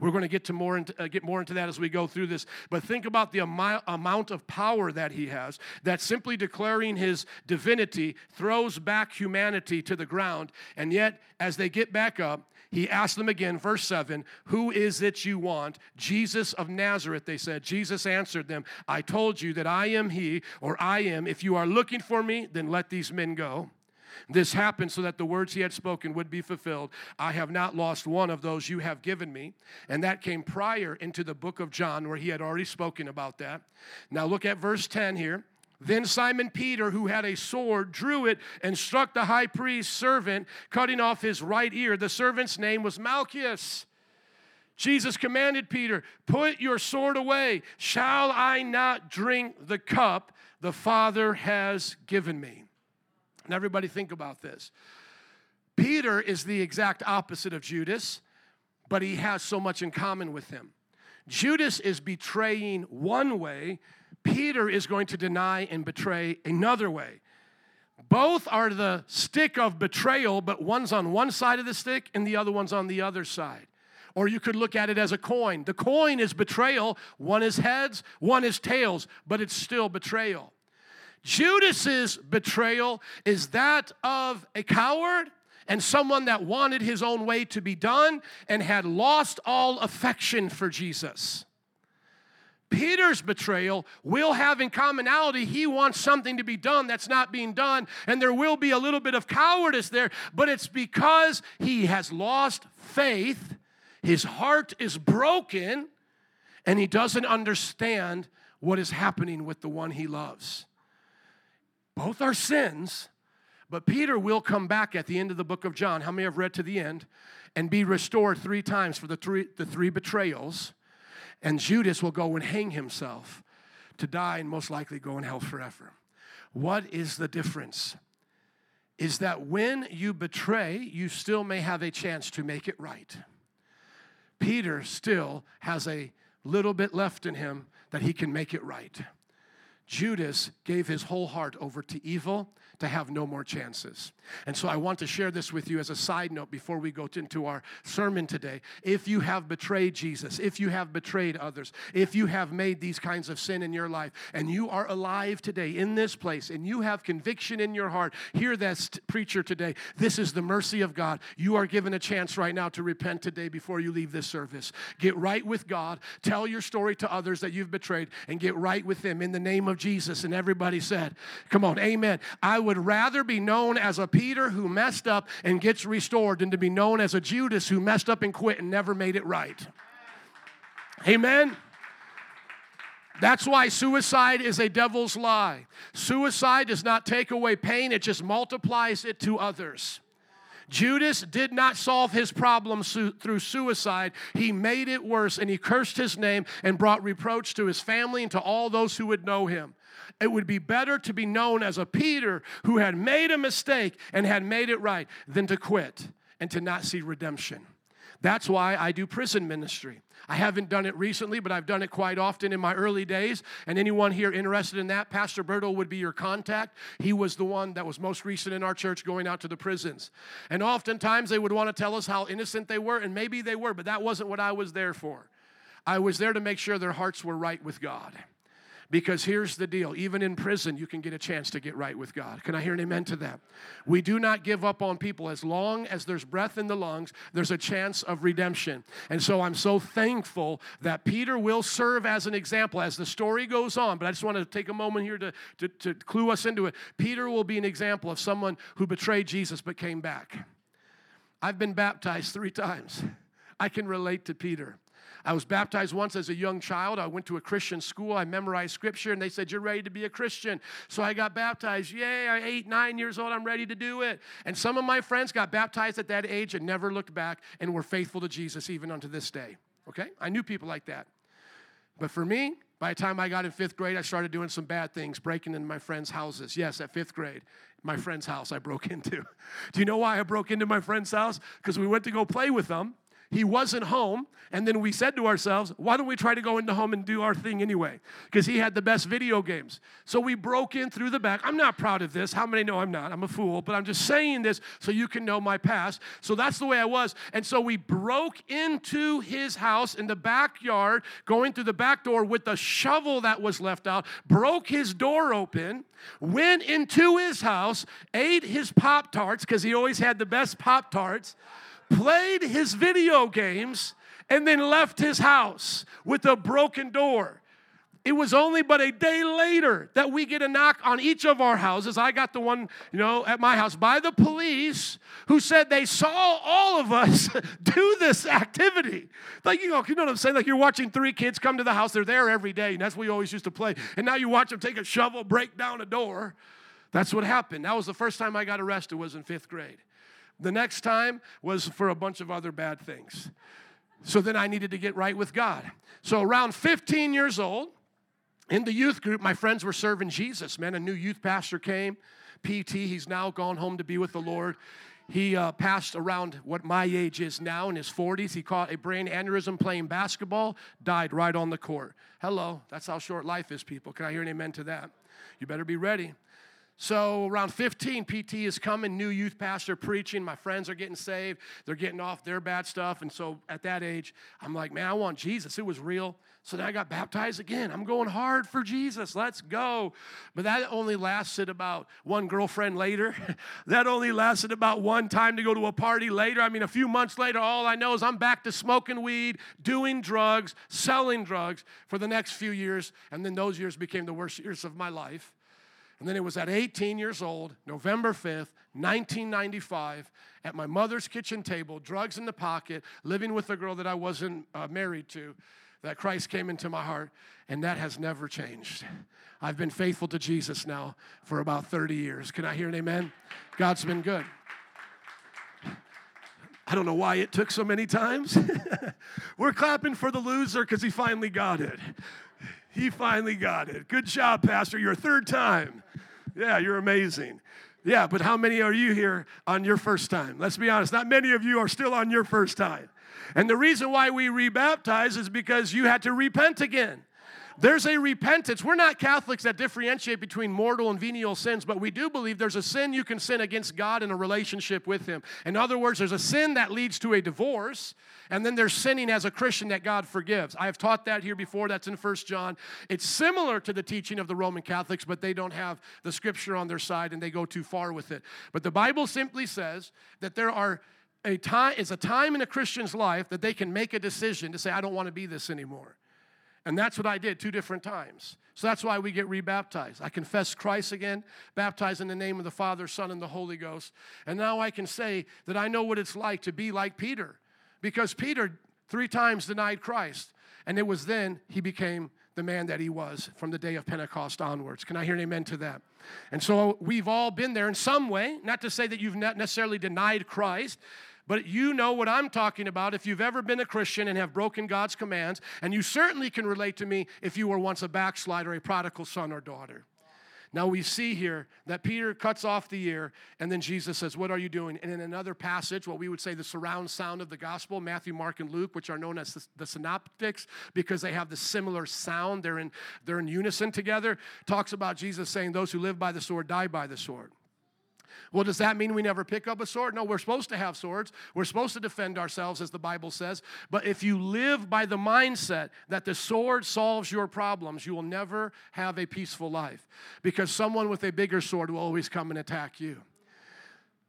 We're going to get to more into, uh, get more into that as we go through this. But think about the amount, amount of power that he has. That simply declaring his divinity throws back humanity to the ground. And yet, as they get back up, he asked them again, verse 7, Who is it you want? Jesus of Nazareth, they said. Jesus answered them, I told you that I am he, or I am. If you are looking for me, then let these men go. This happened so that the words he had spoken would be fulfilled. I have not lost one of those you have given me. And that came prior into the book of John, where he had already spoken about that. Now look at verse 10 here. Then Simon Peter, who had a sword, drew it and struck the high priest's servant, cutting off his right ear. The servant's name was Malchus. Jesus commanded Peter, Put your sword away. Shall I not drink the cup the Father has given me? And everybody think about this. Peter is the exact opposite of Judas, but he has so much in common with him. Judas is betraying one way, Peter is going to deny and betray another way. Both are the stick of betrayal, but one's on one side of the stick and the other one's on the other side. Or you could look at it as a coin. The coin is betrayal, one is heads, one is tails, but it's still betrayal. Judas's betrayal is that of a coward and someone that wanted his own way to be done and had lost all affection for Jesus. Peter's betrayal will have in commonality, he wants something to be done that's not being done, and there will be a little bit of cowardice there, but it's because he has lost faith, his heart is broken, and he doesn't understand what is happening with the one he loves. Both are sins, but Peter will come back at the end of the book of John. How many have read to the end? And be restored three times for the three, the three betrayals and Judas will go and hang himself to die and most likely go in hell forever. What is the difference? Is that when you betray, you still may have a chance to make it right. Peter still has a little bit left in him that he can make it right. Judas gave his whole heart over to evil to have no more chances. And so I want to share this with you as a side note before we go into our sermon today. If you have betrayed Jesus, if you have betrayed others, if you have made these kinds of sin in your life, and you are alive today in this place, and you have conviction in your heart, hear this preacher today. This is the mercy of God. You are given a chance right now to repent today before you leave this service. Get right with God, tell your story to others that you've betrayed, and get right with them in the name of Jesus. And everybody said, Come on, amen. I would rather be known as a Peter who messed up and gets restored than to be known as a Judas who messed up and quit and never made it right. Amen. That's why suicide is a devil's lie. Suicide does not take away pain, it just multiplies it to others. Judas did not solve his problem su- through suicide. He made it worse and he cursed his name and brought reproach to his family and to all those who would know him. It would be better to be known as a Peter who had made a mistake and had made it right than to quit and to not see redemption. That's why I do prison ministry. I haven't done it recently, but I've done it quite often in my early days. And anyone here interested in that, Pastor Bertle would be your contact. He was the one that was most recent in our church going out to the prisons. And oftentimes they would want to tell us how innocent they were, and maybe they were, but that wasn't what I was there for. I was there to make sure their hearts were right with God. Because here's the deal even in prison, you can get a chance to get right with God. Can I hear an amen to that? We do not give up on people. As long as there's breath in the lungs, there's a chance of redemption. And so I'm so thankful that Peter will serve as an example as the story goes on. But I just want to take a moment here to, to, to clue us into it. Peter will be an example of someone who betrayed Jesus but came back. I've been baptized three times. I can relate to Peter. I was baptized once as a young child. I went to a Christian school. I memorized scripture, and they said, You're ready to be a Christian. So I got baptized. Yay, I'm eight, nine years old. I'm ready to do it. And some of my friends got baptized at that age and never looked back and were faithful to Jesus even unto this day. Okay? I knew people like that. But for me, by the time I got in fifth grade, I started doing some bad things, breaking into my friends' houses. Yes, at fifth grade, my friend's house I broke into. Do you know why I broke into my friend's house? Because we went to go play with them he wasn't home. And then we said to ourselves, why don't we try to go into home and do our thing anyway? Because he had the best video games. So we broke in through the back. I'm not proud of this. How many know I'm not? I'm a fool, but I'm just saying this so you can know my past. So that's the way I was. And so we broke into his house in the backyard, going through the back door with the shovel that was left out, broke his door open, went into his house, ate his Pop Tarts, because he always had the best Pop Tarts played his video games, and then left his house with a broken door. It was only but a day later that we get a knock on each of our houses. I got the one, you know, at my house by the police who said they saw all of us do this activity. Like, you know, you know what I'm saying? Like you're watching three kids come to the house, they're there every day, and that's what we always used to play. And now you watch them take a shovel, break down a door. That's what happened. That was the first time I got arrested was in fifth grade. The next time was for a bunch of other bad things. So then I needed to get right with God. So around 15 years old, in the youth group, my friends were serving Jesus, man. A new youth pastor came, PT, he's now gone home to be with the Lord. He uh, passed around what my age is now in his 40s. He caught a brain aneurysm playing basketball, died right on the court. Hello, that's how short life is, people. Can I hear an amen to that? You better be ready. So around 15, PT is coming, new youth pastor preaching. My friends are getting saved. They're getting off their bad stuff. And so at that age, I'm like, man, I want Jesus. It was real. So then I got baptized again. I'm going hard for Jesus. Let's go. But that only lasted about one girlfriend later. that only lasted about one time to go to a party later. I mean, a few months later, all I know is I'm back to smoking weed, doing drugs, selling drugs for the next few years. And then those years became the worst years of my life. And then it was at 18 years old, November 5th, 1995, at my mother's kitchen table, drugs in the pocket, living with a girl that I wasn't uh, married to, that Christ came into my heart, and that has never changed. I've been faithful to Jesus now for about 30 years. Can I hear an amen? God's been good. I don't know why it took so many times. We're clapping for the loser because he finally got it. He finally got it. Good job, Pastor. Your third time. Yeah, you're amazing. Yeah, but how many are you here on your first time? Let's be honest, not many of you are still on your first time. And the reason why we rebaptize is because you had to repent again. There's a repentance. We're not Catholics that differentiate between mortal and venial sins, but we do believe there's a sin you can sin against God in a relationship with Him. In other words, there's a sin that leads to a divorce, and then there's sinning as a Christian that God forgives. I have taught that here before. That's in First John. It's similar to the teaching of the Roman Catholics, but they don't have the scripture on their side and they go too far with it. But the Bible simply says that there are a time is a time in a Christian's life that they can make a decision to say, I don't want to be this anymore. And that's what I did two different times. So that's why we get rebaptized. I confess Christ again, baptized in the name of the Father, Son, and the Holy Ghost. And now I can say that I know what it's like to be like Peter. Because Peter three times denied Christ. And it was then he became the man that he was from the day of Pentecost onwards. Can I hear an amen to that? And so we've all been there in some way, not to say that you've not necessarily denied Christ, but you know what I'm talking about if you've ever been a Christian and have broken God's commands, and you certainly can relate to me if you were once a backslider, a prodigal son or daughter. Now we see here that Peter cuts off the ear, and then Jesus says, What are you doing? And in another passage, what we would say the surround sound of the gospel, Matthew, Mark, and Luke, which are known as the, synoptics because they have the similar sound, they're in, they're in unison together, talks about Jesus saying, Those who live by the sword die by the sword. Well, does that mean we never pick up a sword? No, we're supposed to have swords. We're supposed to defend ourselves, as the Bible says. But if you live by the mindset that the sword solves your problems, you will never have a peaceful life because someone with a bigger sword will always come and attack you.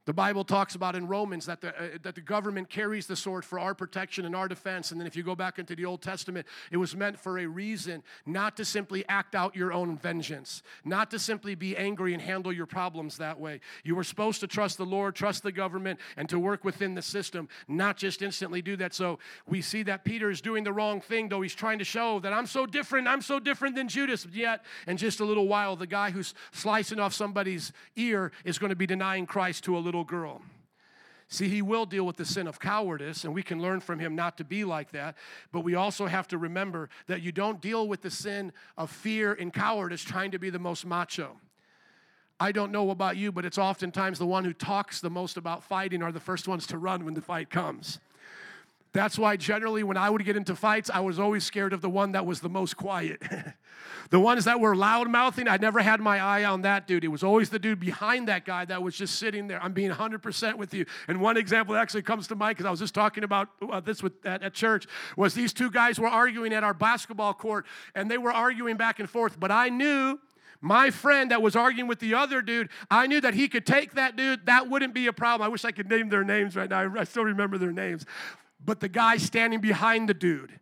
The Bible talks about in Romans that the, uh, that the government carries the sword for our protection and our defense. And then if you go back into the Old Testament, it was meant for a reason, not to simply act out your own vengeance, not to simply be angry and handle your problems that way. You were supposed to trust the Lord, trust the government, and to work within the system, not just instantly do that. So we see that Peter is doing the wrong thing, though he's trying to show that I'm so different, I'm so different than Judas. Yet, in just a little while, the guy who's slicing off somebody's ear is going to be denying Christ to a little little girl. See, he will deal with the sin of cowardice, and we can learn from him not to be like that. But we also have to remember that you don't deal with the sin of fear and cowardice trying to be the most macho. I don't know about you, but it's oftentimes the one who talks the most about fighting are the first ones to run when the fight comes. That's why generally when I would get into fights, I was always scared of the one that was the most quiet. the ones that were loud mouthing, I never had my eye on that dude. It was always the dude behind that guy that was just sitting there. I'm being 100% with you. And one example that actually comes to mind, because I was just talking about uh, this with, at, at church, was these two guys were arguing at our basketball court, and they were arguing back and forth. But I knew my friend that was arguing with the other dude, I knew that he could take that dude. That wouldn't be a problem. I wish I could name their names right now. I still remember their names. But the guy standing behind the dude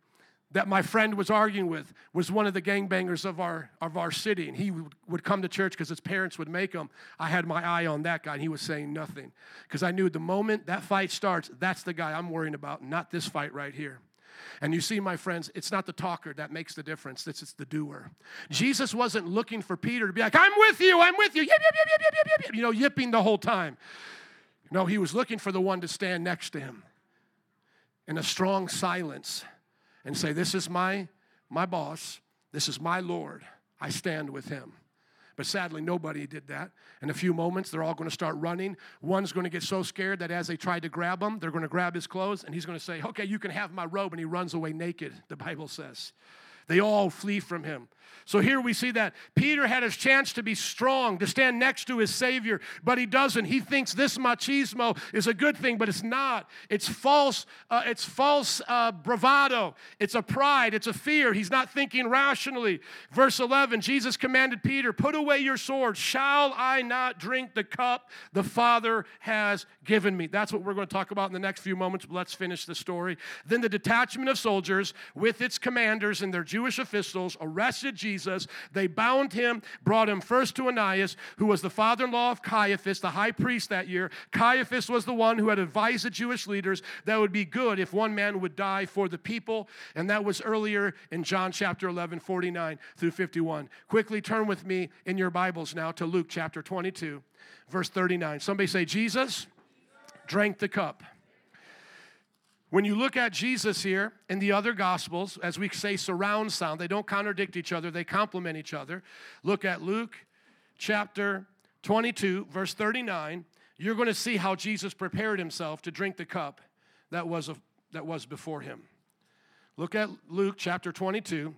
that my friend was arguing with was one of the gangbangers of our, of our city. And he would, come to church because his parents would make him. I had my eye on that guy, and he was saying nothing. Because I knew the moment that fight starts, that's the guy I'm worrying about, not this fight right here. And you see, my friends, it's not the talker that makes the difference, it's, it's the doer. Jesus wasn't looking for Peter to be like, I'm with you, I'm with you, yip, yip, yip, yip, yip, yip, you know, yipping the whole time. No, he was looking for the one to stand next to him in a strong silence and say, This is my, my boss, this is my Lord. I stand with him. But sadly, nobody did that. In a few moments, they're all going to start running. One's going to get so scared that as they try to grab him, they're going to grab his clothes, and he's going to say, Okay, you can have my robe. And he runs away naked, the Bible says. They all flee from him. So here we see that Peter had his chance to be strong, to stand next to his Savior, but he doesn't. He thinks this machismo is a good thing, but it's not. It's false. Uh, it's false uh, bravado. It's a pride. It's a fear. He's not thinking rationally. Verse 11: Jesus commanded Peter, "Put away your sword. Shall I not drink the cup the Father has given me?" That's what we're going to talk about in the next few moments. But let's finish the story. Then the detachment of soldiers, with its commanders and their Jewish officials, arrested Jesus. They bound him, brought him first to Ananias, who was the father in law of Caiaphas, the high priest that year. Caiaphas was the one who had advised the Jewish leaders that it would be good if one man would die for the people. And that was earlier in John chapter 11, 49 through 51. Quickly turn with me in your Bibles now to Luke chapter 22, verse 39. Somebody say, Jesus drank the cup. When you look at Jesus here in the other gospels, as we say surround sound, they don't contradict each other, they complement each other. Look at Luke chapter 22, verse 39. You're going to see how Jesus prepared himself to drink the cup that was, a, that was before him. Look at Luke chapter 22,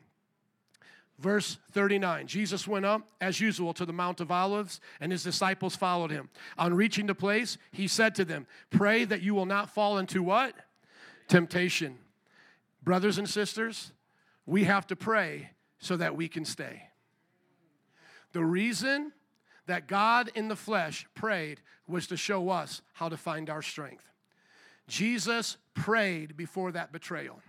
verse 39. Jesus went up, as usual, to the Mount of Olives, and his disciples followed him. On reaching the place, he said to them, Pray that you will not fall into what? Temptation. Brothers and sisters, we have to pray so that we can stay. The reason that God in the flesh prayed was to show us how to find our strength. Jesus prayed before that betrayal.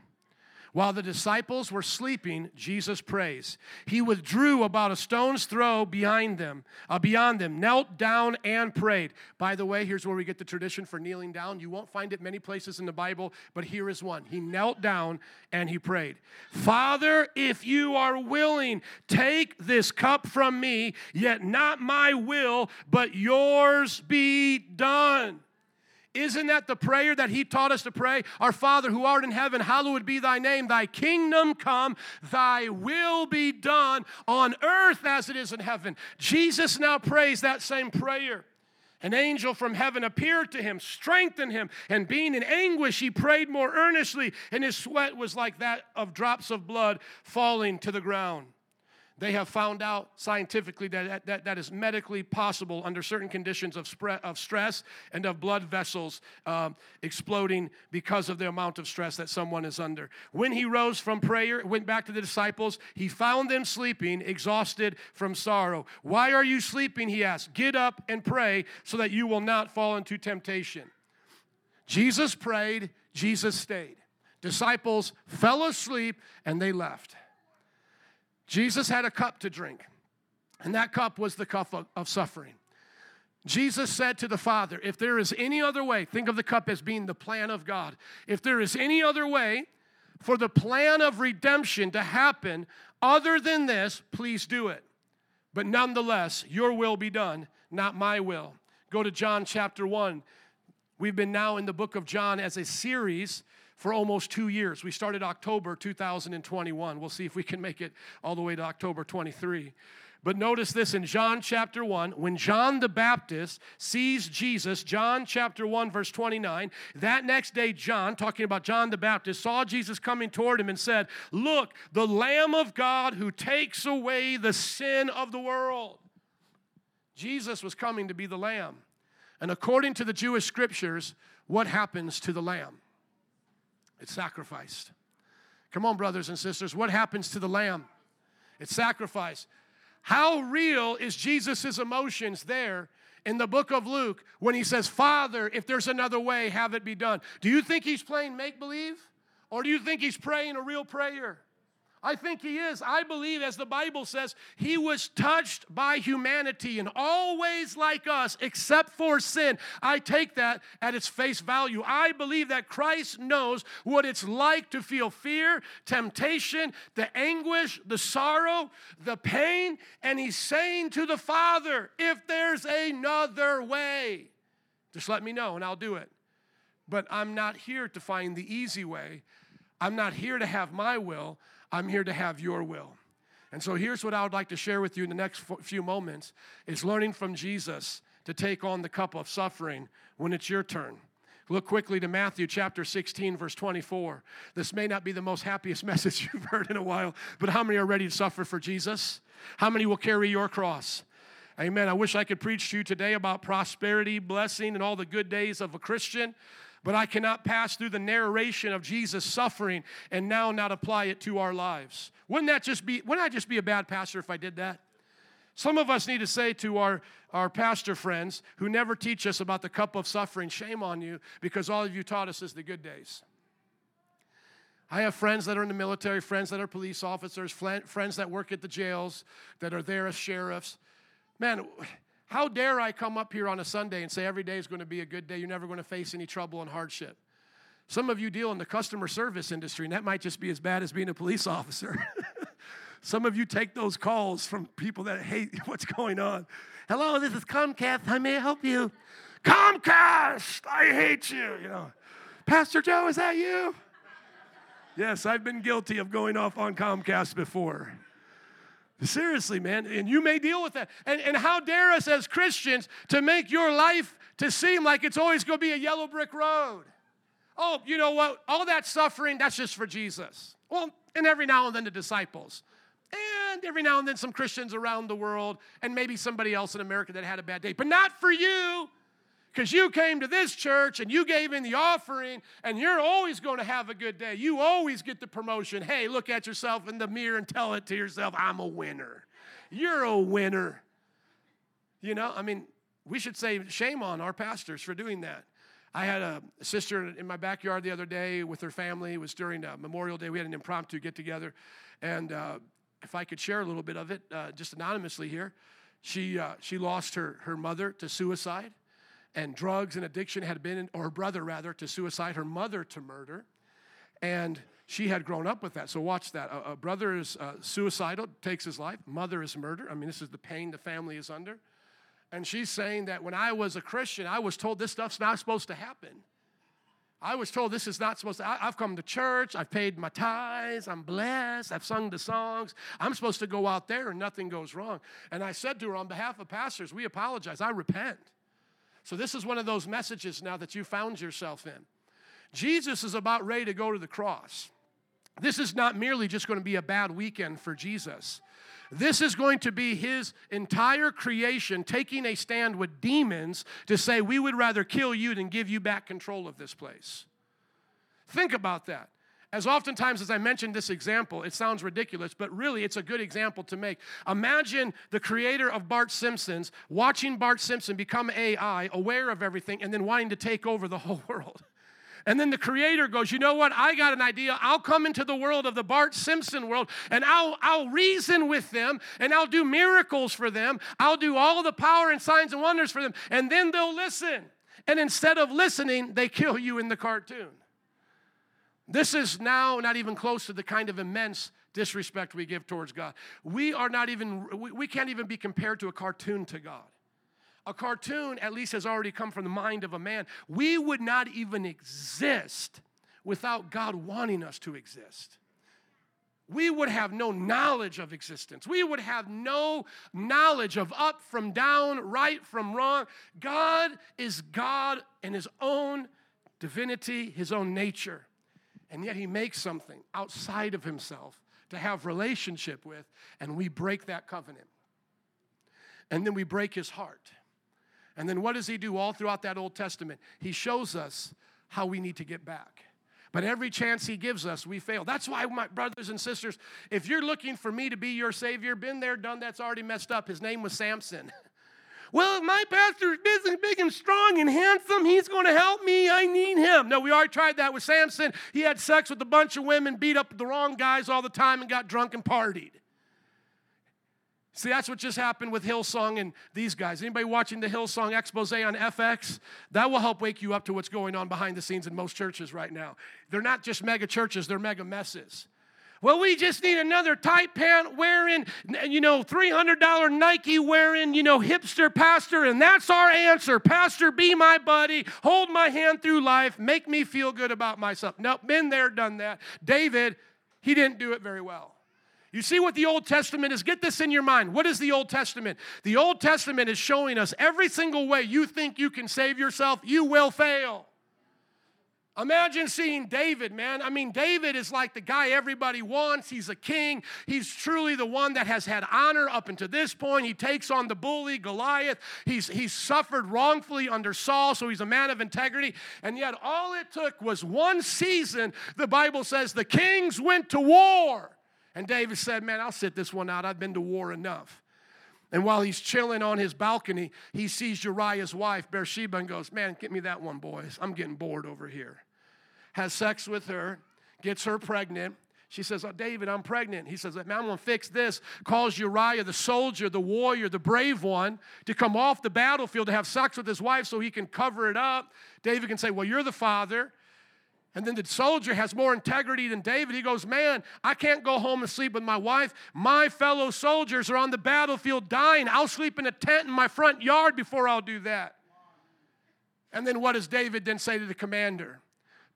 While the disciples were sleeping, Jesus prays. He withdrew about a stone's throw behind them, uh, beyond them, knelt down and prayed. By the way, here's where we get the tradition for kneeling down. You won't find it many places in the Bible, but here is one. He knelt down and he prayed. Father, if you are willing, take this cup from me, yet not my will, but yours be done. Isn't that the prayer that he taught us to pray? Our Father who art in heaven, hallowed be thy name. Thy kingdom come, thy will be done on earth as it is in heaven. Jesus now prays that same prayer. An angel from heaven appeared to him, strengthened him, and being in anguish, he prayed more earnestly, and his sweat was like that of drops of blood falling to the ground. They have found out scientifically that that, that is medically possible under certain conditions of, spread, of stress and of blood vessels um, exploding because of the amount of stress that someone is under. When he rose from prayer, went back to the disciples, he found them sleeping, exhausted from sorrow. Why are you sleeping? He asked. Get up and pray so that you will not fall into temptation. Jesus prayed, Jesus stayed. Disciples fell asleep and they left. Jesus had a cup to drink, and that cup was the cup of, of suffering. Jesus said to the Father, If there is any other way, think of the cup as being the plan of God. If there is any other way for the plan of redemption to happen other than this, please do it. But nonetheless, your will be done, not my will. Go to John chapter 1. We've been now in the book of John as a series for almost two years. We started October 2021. We'll see if we can make it all the way to October 23. But notice this in John chapter 1, when John the Baptist sees Jesus, John chapter 1, verse 29, that next day, John, talking about John the Baptist, saw Jesus coming toward him and said, Look, the Lamb of God who takes away the sin of the world. Jesus was coming to be the Lamb. And according to the Jewish scriptures, what happens to the Lamb? It's sacrificed. Come on, brothers and sisters. What happens to the lamb? It's sacrificed. How real is Jesus' emotions there in the book of Luke when he says, Father, if there's another way, have it be done? Do you think he's playing make believe? Or do you think he's praying a real prayer? I think he is. I believe, as the Bible says, he was touched by humanity and always like us, except for sin. I take that at its face value. I believe that Christ knows what it's like to feel fear, temptation, the anguish, the sorrow, the pain, and he's saying to the Father, if there's another way, just let me know and I'll do it. But I'm not here to find the easy way. I'm not here to have my will. I'm here to have your will. And so here's what I would like to share with you in the next few moments is learning from Jesus to take on the cup of suffering when it's your turn. Look quickly to Matthew chapter 16, verse 24. This may not be the most happiest message you've heard in a while, but how many are ready to suffer for Jesus? How many will carry your cross? Amen. I wish I could preach to you today about prosperity, blessing, and all the good days of a Christian, but I cannot pass through the narration of Jesus' suffering and now not apply it to our lives. Wouldn't that just be, wouldn't I just be a bad pastor if I did that? Some of us need to say to our, our pastor friends who never teach us about the cup of suffering, shame on you, because all of you taught us is the good days. I have friends that are in the military, friends that are police officers, friends that work at the jails, that are there as sheriffs. Man, how dare I come up here on a Sunday and say every day is going to be a good day? You're never going to face any trouble and hardship. Some of you deal in the customer service industry, and that might just be as bad as being a police officer. Some of you take those calls from people that hate what's going on. Hello, this is Comcast. How may I help you? Comcast, I hate you. You know, Pastor Joe, is that you? Yes, I've been guilty of going off on Comcast before. Seriously, man, and you may deal with that. And, and how dare us as Christians to make your life to seem like it's always going to be a yellow brick road? Oh, you know what? All that suffering, that's just for Jesus. Well, and every now and then the disciples. And every now and then some Christians around the world, and maybe somebody else in America that had a bad day. But not for you because you came to this church and you gave in the offering and you're always going to have a good day. You always get the promotion. Hey, look at yourself in the mirror and tell it to yourself, I'm a winner. You're a winner. You know, I mean, we should say shame on our pastors for doing that. I had a sister in my backyard the other day with her family. It was during uh, Memorial Day. We had an impromptu get together. And uh, if I could share a little bit of it, uh, just anonymously here, she, uh, she lost her, her mother to suicide and drugs and addiction had been, or her brother rather, to suicide, her mother to murder. And she had grown up with that. So watch that. A, a brother is uh, suicidal, takes his life. Mother is murder. I mean, this is the pain the family is under. And she's saying that when I was a Christian, I was told this stuff's not supposed to happen. I was told this is not supposed to. I, have come to church, I've paid my tithes, I'm blessed, I've sung the songs. I'm supposed to go out there and nothing goes wrong. And I said to her, on behalf of pastors, we apologize. I repent. So, this is one of those messages now that you found yourself in. Jesus is about ready to go to the cross. This is not merely just going to be a bad weekend for Jesus. This is going to be his entire creation taking a stand with demons to say, We would rather kill you than give you back control of this place. Think about that. As oftentimes as I mentioned this example, it sounds ridiculous, but really it's a good example to make. Imagine the creator of Bart Simpson's watching Bart Simpson become AI, aware of everything, and then wanting to take over the whole world. And then the creator goes, You know what? I got an idea. I'll come into the world of the Bart Simpson world and I'll, I'll reason with them and I'll do miracles for them. I'll do all the power and signs and wonders for them. And then they'll listen. And instead of listening, they kill you in the cartoon. This is now not even close to the kind of immense disrespect we give towards God. We are not even, we, we can't even be compared to a cartoon to God. A cartoon, at least, has already come from the mind of a man. We would not even exist without God wanting us to exist. We would have no knowledge of existence. We would have no knowledge of up from down, right from wrong. God is God in His own divinity, His own nature and yet he makes something outside of himself to have relationship with and we break that covenant and then we break his heart and then what does he do all throughout that old testament he shows us how we need to get back but every chance he gives us, we fail. That's why, my brothers and sisters, if you're looking for me to be your Savior, been there, done that's already messed up. His name was Samson. Well, my pastor's big, big and strong and handsome, he's going to help me. I need him. No, we already tried that with Samson. He had sex with a bunch of women, beat up the wrong guys all the time, and got drunk and partied. See, that's what just happened with Hillsong and these guys. Anybody watching the Hillsong expose on FX? That will help wake you up to what's going on behind the scenes in most churches right now. They're not just mega churches, they're mega messes. Well, we just need another tight pant wearing, you know, $300 Nike wearing, you know, hipster pastor, and that's our answer. Pastor, be my buddy, hold my hand through life, make me feel good about myself. Nope, been there, done that. David, he didn't do it very well. You see what the Old Testament is? Get this in your mind. What is the Old Testament? The Old Testament is showing us every single way you think you can save yourself, you will fail. Imagine seeing David, man. I mean, David is like the guy everybody wants. He's a king. He's truly the one that has had honor up until this point. He takes on the bully, Goliath. He's, he's suffered wrongfully under Saul, so he's a man of integrity. And yet, all it took was one season. The Bible says the kings went to war. And David said, Man, I'll sit this one out. I've been to war enough. And while he's chilling on his balcony, he sees Uriah's wife, Bathsheba, and goes, Man, get me that one, boys. I'm getting bored over here. Has sex with her, gets her pregnant. She says, Oh, David, I'm pregnant. He says, Man, I'm going to fix this. Calls Uriah, the soldier, the warrior, the brave one, to come off the battlefield to have sex with his wife so he can cover it up. David can say, Well, you're the father. And then the soldier has more integrity than David. He goes, Man, I can't go home and sleep with my wife. My fellow soldiers are on the battlefield dying. I'll sleep in a tent in my front yard before I'll do that. And then what does David then say to the commander?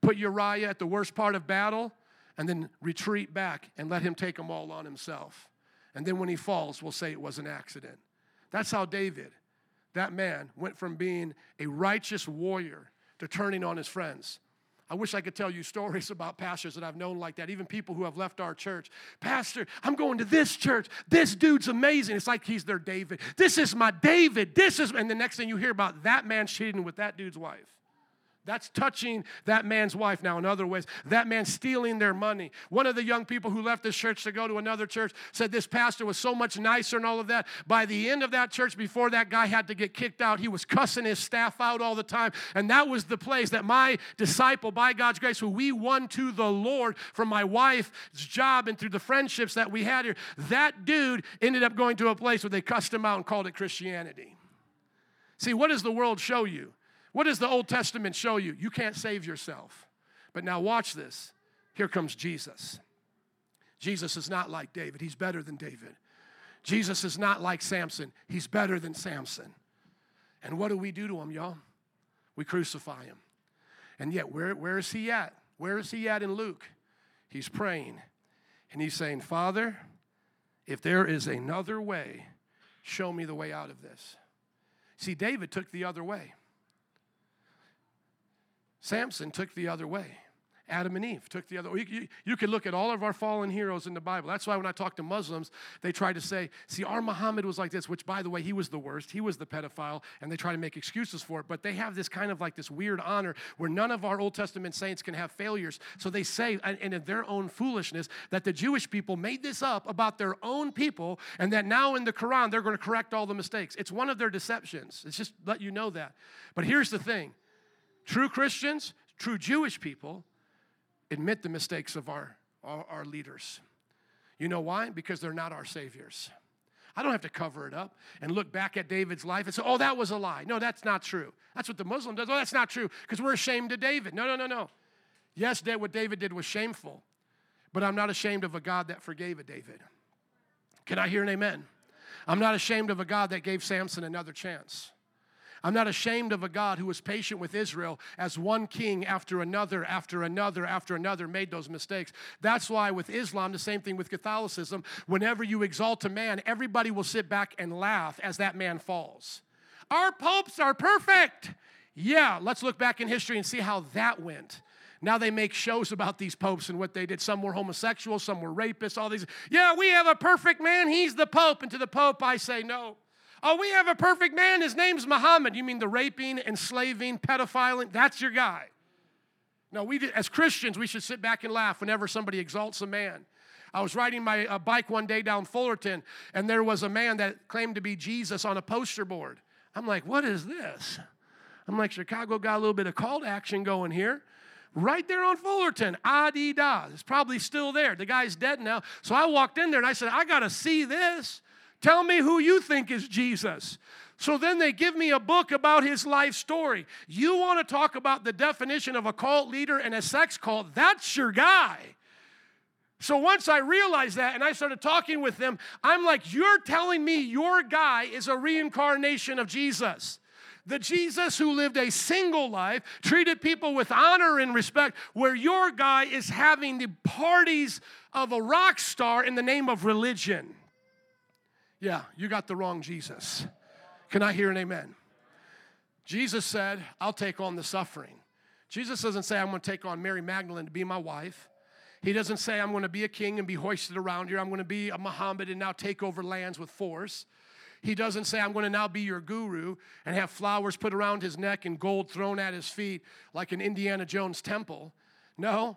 Put Uriah at the worst part of battle and then retreat back and let him take them all on himself. And then when he falls, we'll say it was an accident. That's how David, that man, went from being a righteous warrior to turning on his friends. I wish I could tell you stories about pastors that I've known like that, even people who have left our church. Pastor, I'm going to this church. This dude's amazing. It's like he's their David. This is my David. This is, and the next thing you hear about that man cheating with that dude's wife. That's touching that man's wife now in other ways. That man stealing their money. One of the young people who left this church to go to another church said this pastor was so much nicer and all of that. By the end of that church, before that guy had to get kicked out, he was cussing his staff out all the time. And that was the place that my disciple, by God's grace, who we won to the Lord from my wife's job and through the friendships that we had here, that dude ended up going to a place where they cussed him out and called it Christianity. See, what does the world show you? What does the Old Testament show you? You can't save yourself. But now watch this. Here comes Jesus. Jesus is not like David, he's better than David. Jesus is not like Samson, he's better than Samson. And what do we do to him, y'all? We crucify him. And yet, where, where is he at? Where is he at in Luke? He's praying and he's saying, Father, if there is another way, show me the way out of this. See, David took the other way. Samson took the other way. Adam and Eve took the other way. You, you, you, could look at all of our fallen heroes in the Bible. That's why when I talk to Muslims, they try to say, see, our Muhammad was like this, which, by the way, he was the worst. He was the pedophile, and they try to make excuses for it. But they have this kind of like this weird honor where none of our Old Testament saints can have failures. So they say, and in their own foolishness, that the Jewish people made this up about their own people, and that now in the Quran, they're going to correct all the mistakes. It's one of their deceptions. It's just let you know that. But here's the thing True Christians, true Jewish people, admit the mistakes of our, our, our, leaders. You know why? Because they're not our saviors. I don't have to cover it up and look back at David's life and say, oh, that was a lie. No, that's not true. That's what the Muslim does. Oh, that's not true because we're ashamed of David. No, no, no, no. Yes, what David did was shameful, but I'm not ashamed of a God that forgave a David. Can I hear an amen? I'm not ashamed of a God that gave Samson another chance. I'm not ashamed of a God who was patient with Israel as one king after another, after another, after another made those mistakes. That's why with Islam, the same thing with Catholicism, whenever you exalt a man, everybody will sit back and laugh as that man falls. Our popes are perfect. Yeah, let's look back in history and see how that went. Now they make shows about these popes and what they did. Some were homosexuals, some were rapists, all these. Yeah, we have a perfect man. He's the pope. And to the pope, I say, no. Oh, we have a perfect man. His name's Muhammad. You mean the raping, enslaving, pedophiling? That's your guy. No, we as Christians, we should sit back and laugh whenever somebody exalts a man. I was riding my uh, bike one day down Fullerton, and there was a man that claimed to be Jesus on a poster board. I'm like, what is this? I'm like, Chicago got a little bit of call to action going here. Right there on Fullerton, Adidas. It's probably still there. The guy's dead now. So I walked in there and I said, I got to see this. Tell me who you think is Jesus. So then they give me a book about his life story. You want to talk about the definition of a cult leader and a sex cult? That's your guy. So once I realized that and I started talking with them, I'm like, You're telling me your guy is a reincarnation of Jesus. The Jesus who lived a single life, treated people with honor and respect, where your guy is having the parties of a rock star in the name of religion. Yeah, you got the wrong Jesus. Can I hear an amen? Jesus said, I'll take on the suffering. Jesus doesn't say, I'm going to take on Mary Magdalene to be my wife. He doesn't say, I'm going to be a king and be hoisted around here. I'm going to be a Muhammad and now take over lands with force. He doesn't say, I'm going to now be your guru and have flowers put around his neck and gold thrown at his feet like an Indiana Jones temple. No,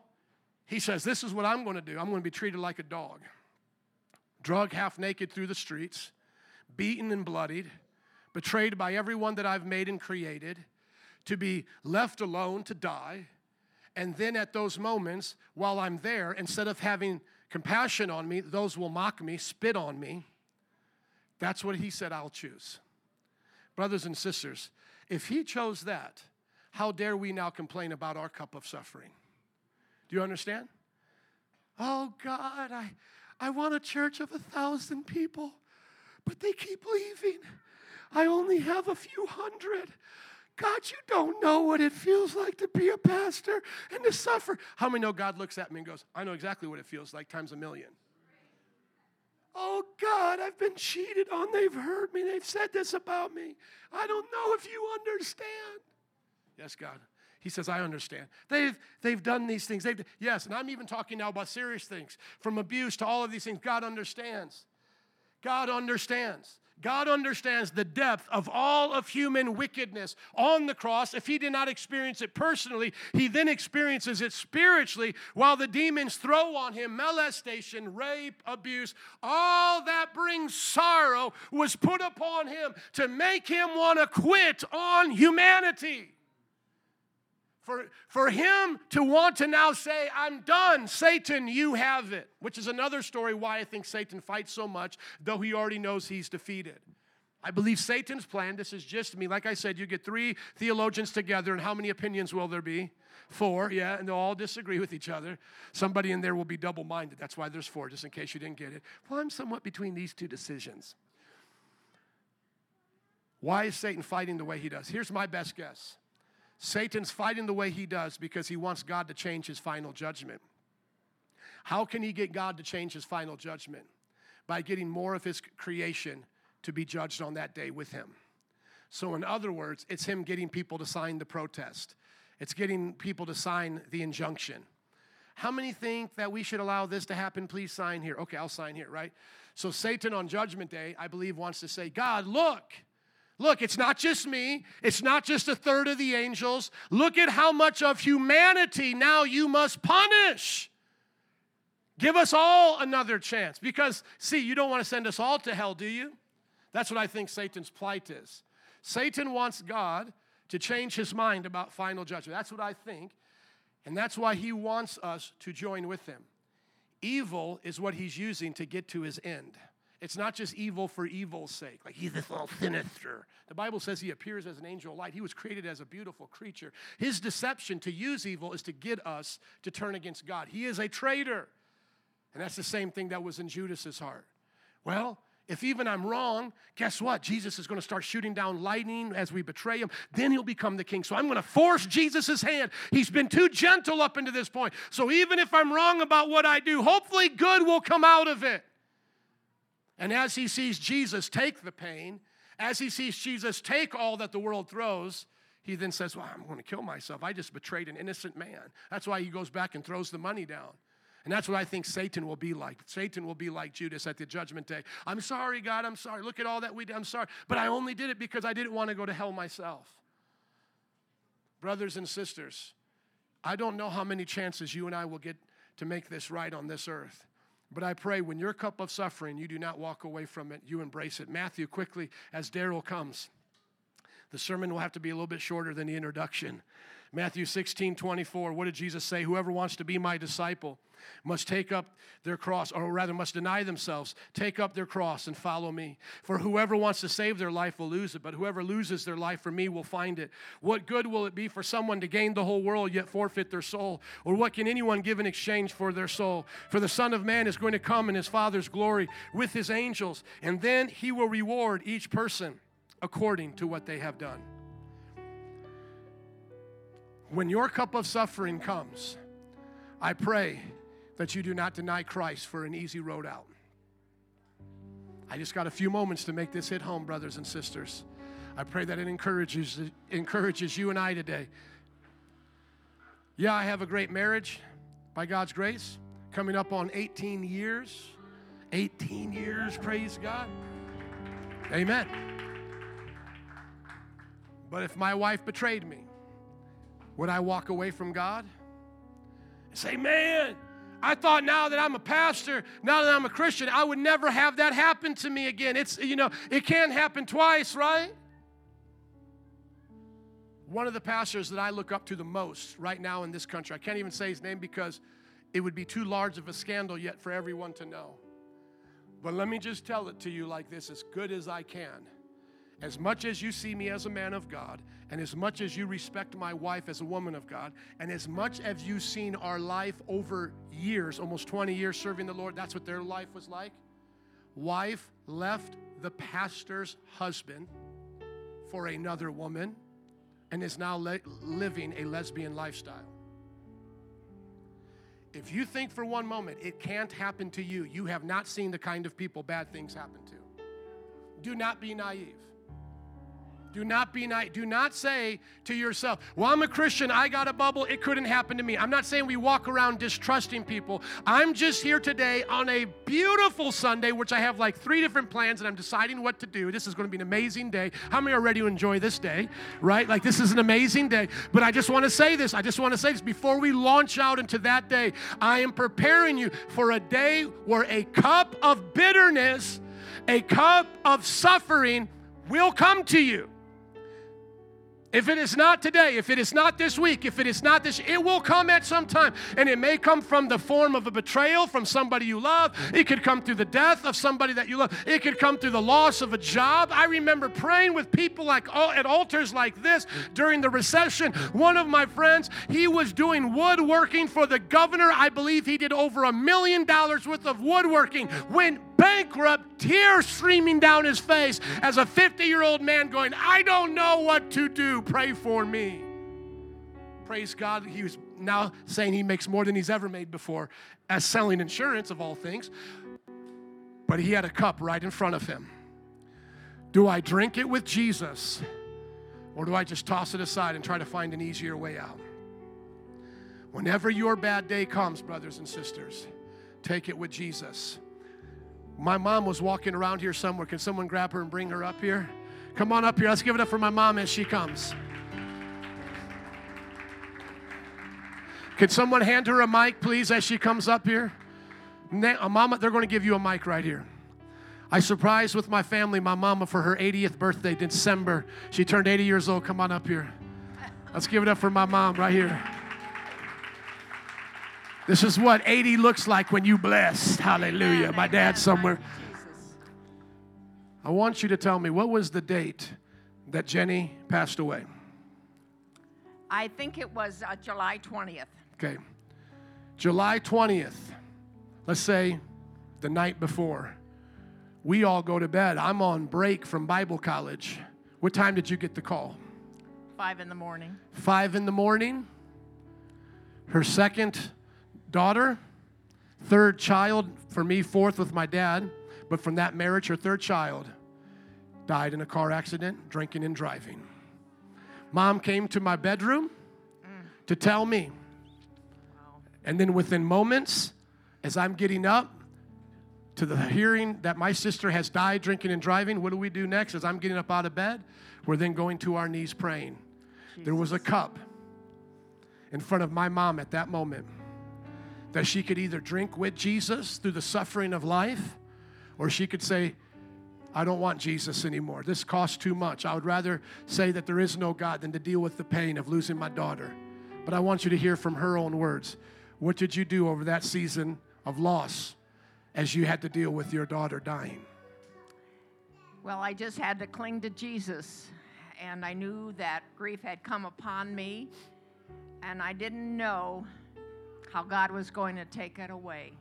he says, This is what I'm going to do. I'm going to be treated like a dog, drug half naked through the streets, beaten and bloodied, betrayed by everyone that I've made and created, to be left alone to die. And then at those moments, while I'm there, instead of having compassion on me, those will mock me, spit on me that's what he said, I'll choose. Brothers and sisters, if he chose that, how dare we now complain about our cup of suffering? Do you understand? Oh God, I, I want a church of a thousand people, but they keep leaving. I only have a few hundred. God, you don't know what it feels like to be a pastor and to suffer. How many know God looks at me and goes, I know exactly what it feels like times a million? Oh God, I've been cheated on. They've hurt me. They've said this about me. I don't know if you understand. Yes, God. He says, I understand. They've, they've done these things. They've, yes, and I'm even talking now about serious things, from abuse to all of these things. God understands. God understands. God understands the depth of all of human wickedness on the cross. If he did not experience it personally, he then experiences it spiritually while the demons throw on him molestation, rape, abuse. All that brings sorrow was put upon him to make him want to quit on humanity. For, for him to want to now say, I'm done, Satan, you have it, which is another story why I think Satan fights so much, though he already knows he's defeated. I believe Satan's plan, this is just me. Like I said, you get three theologians together, and how many opinions will there be? Four, yeah, and they'll all disagree with each other. Somebody in there will be double minded. That's why there's four, just in case you didn't get it. Well, I'm somewhat between these two decisions. Why is Satan fighting the way he does? Here's my best guess Satan's fighting the way he does because he wants God to change his final judgment. How can he get God to change his final judgment? By getting more of his creation to be judged on that day with him. So, in other words, it's him getting people to sign the protest, it's getting people to sign the injunction. How many think that we should allow this to happen? Please sign here. Okay, I'll sign here, right? So, Satan on Judgment Day, I believe, wants to say, God, look, Look, it's not just me, it's not just a third of the angels. Look at how much of humanity now you must punish. Give us all another chance. Because, see, you don't want to send us all to hell, do you? That's what I think Satan's plight is. Satan wants God to change his mind about final judgment. That's what I think. And that's why he wants us to join with him. Evil is what he's using to get to his end. It's not just evil for evil's sake, like he's this little sinister. The Bible says he appears as an angel of light. He was created as a beautiful creature. His deception to use evil is to get us to turn against God. He is a traitor. And that's the same thing that was in Judas's heart. Well, if even I'm wrong, guess what? Jesus is going to start shooting down lightning as we betray him. Then he'll become the king. So I'm going to force Jesus' hand. He's been too gentle up until this point. So even if I'm wrong about what I do, hopefully good will come out of it. And as he sees Jesus take the pain, as he sees Jesus take all that the world throws, he then says, Well, I'm going to kill myself. I just betrayed an innocent man. That's why he goes back and throws the money down. And that's what I think Satan will be like. Satan will be like Judas at the judgment day. I'm sorry, God, I'm sorry. Look at all that we did. I'm sorry. But I only did it because I didn't want to go to hell myself. Brothers and sisters, I don't know how many chances you and I will get to make this right on this earth. But I pray when your cup of suffering, you do not walk away from it, you embrace it. Matthew, quickly, as Daryl comes, the sermon will have to be a little bit shorter than the introduction. Matthew 16, 24, what did Jesus say? Whoever wants to be my disciple must take up their cross, or rather, must deny themselves, take up their cross, and follow me. For whoever wants to save their life will lose it, but whoever loses their life for me will find it. What good will it be for someone to gain the whole world yet forfeit their soul? Or what can anyone give in exchange for their soul? For the Son of Man is going to come in his Father's glory with his angels, and then he will reward each person according to what they have done. When your cup of suffering comes, I pray that you do not deny Christ for an easy road out. I just got a few moments to make this hit home, brothers and sisters. I pray that it encourages, encourages you and I today. Yeah, I have a great marriage by God's grace, coming up on 18 years. 18 years, praise God. Amen. But if my wife betrayed me, would I walk away from God and say, Man, I thought now that I'm a pastor, now that I'm a Christian, I would never have that happen to me again. It's, you know, it can't happen twice, right? One of the pastors that I look up to the most right now in this country, I can't even say his name because it would be too large of a scandal yet for everyone to know. But let me just tell it to you like this as good as I can. As much as you see me as a man of God, and as much as you respect my wife as a woman of God, and as much as you've seen our life over years, almost 20 years serving the Lord, that's what their life was like. Wife left the pastor's husband for another woman and is now le- living a lesbian lifestyle. If you think for one moment it can't happen to you, you have not seen the kind of people bad things happen to. Do not be naive. Do not be naive. Do not say to yourself, Well, I'm a Christian. I got a bubble. It couldn't happen to me. I'm not saying we walk around distrusting people. I'm just here today on a beautiful Sunday, which I have like three different plans and I'm deciding what to do. This is going to be an amazing day. How many are ready to enjoy this day? Right? Like, this is an amazing day. But I just want to say this. I just want to say this before we launch out into that day. I am preparing you for a day where a cup of bitterness, a cup of suffering will come to you. If it is not today, if it is not this week, if it is not this, it will come at some time. And it may come from the form of a betrayal from somebody you love. It could come through the death of somebody that you love. It could come through the loss of a job. I remember praying with people like at altars like this during the recession. One of my friends, he was doing woodworking for the governor. I believe he did over a million dollars worth of woodworking. Went bankrupt, tears streaming down his face as a 50 year old man going, I don't know what to do. Pray for me. Praise God. He was now saying he makes more than he's ever made before as selling insurance, of all things. But he had a cup right in front of him. Do I drink it with Jesus? Or do I just toss it aside and try to find an easier way out? Whenever your bad day comes, brothers and sisters, take it with Jesus. My mom was walking around here somewhere. Can someone grab her and bring her up here? Come on up here. Let's give it up for my mom as she comes. Can someone hand her a mic, please, as she comes up here? Na- uh, mama, they're going to give you a mic right here. I surprised with my family my mama for her 80th birthday, December. She turned 80 years old. Come on up here. Let's give it up for my mom right here. This is what 80 looks like when you blessed. Hallelujah. My dad's somewhere. I want you to tell me what was the date that Jenny passed away? I think it was uh, July 20th. Okay. July 20th. Let's say the night before. We all go to bed. I'm on break from Bible college. What time did you get the call? Five in the morning. Five in the morning. Her second daughter, third child, for me, fourth with my dad, but from that marriage, her third child died in a car accident, drinking and driving. Mom came to my bedroom to tell me. And then within moments, as I'm getting up to the hearing that my sister has died drinking and driving, what do we do next? As I'm getting up out of bed, we're then going to our knees praying. Jesus. There was a cup in front of my mom at that moment that she could either drink with Jesus through the suffering of life, or she could say, I don't want Jesus anymore. This costs too much. I would rather say that there is no God than to deal with the pain of losing my daughter. But I want you to hear from her own words. What did you do over that season of loss as you had to deal with your daughter dying? Well, I just had to cling to Jesus. And I knew that grief had come upon me. And I didn't know how God was going to take it away.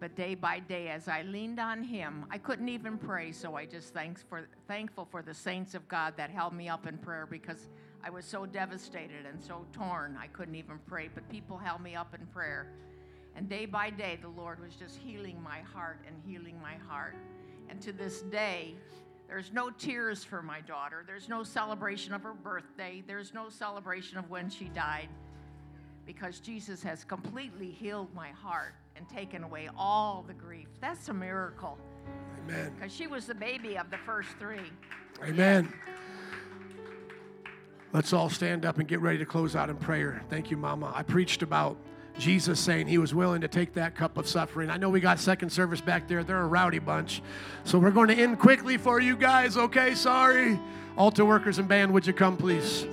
But day by day, as I leaned on Him, I couldn't even pray. So I just thanks for, thankful for the saints of God that held me up in prayer because I was so devastated and so torn, I couldn't even pray. But people held me up in prayer. And day by day, the Lord was just healing my heart and healing my heart. And to this day, there's no tears for my daughter. There's no celebration of her birthday. There's no celebration of when she died because Jesus has completely healed my heart and taken away all the grief. That's a miracle Amen. because she was the baby of the first three. Amen. Let's all stand up and get ready to close out in prayer. Thank you, Mama. I preached about Jesus saying he was willing to take that cup of suffering. I know we got second service back there. They're a rowdy bunch. So we're going to end quickly for you guys, okay? Sorry. Altar workers and band, would you come, please?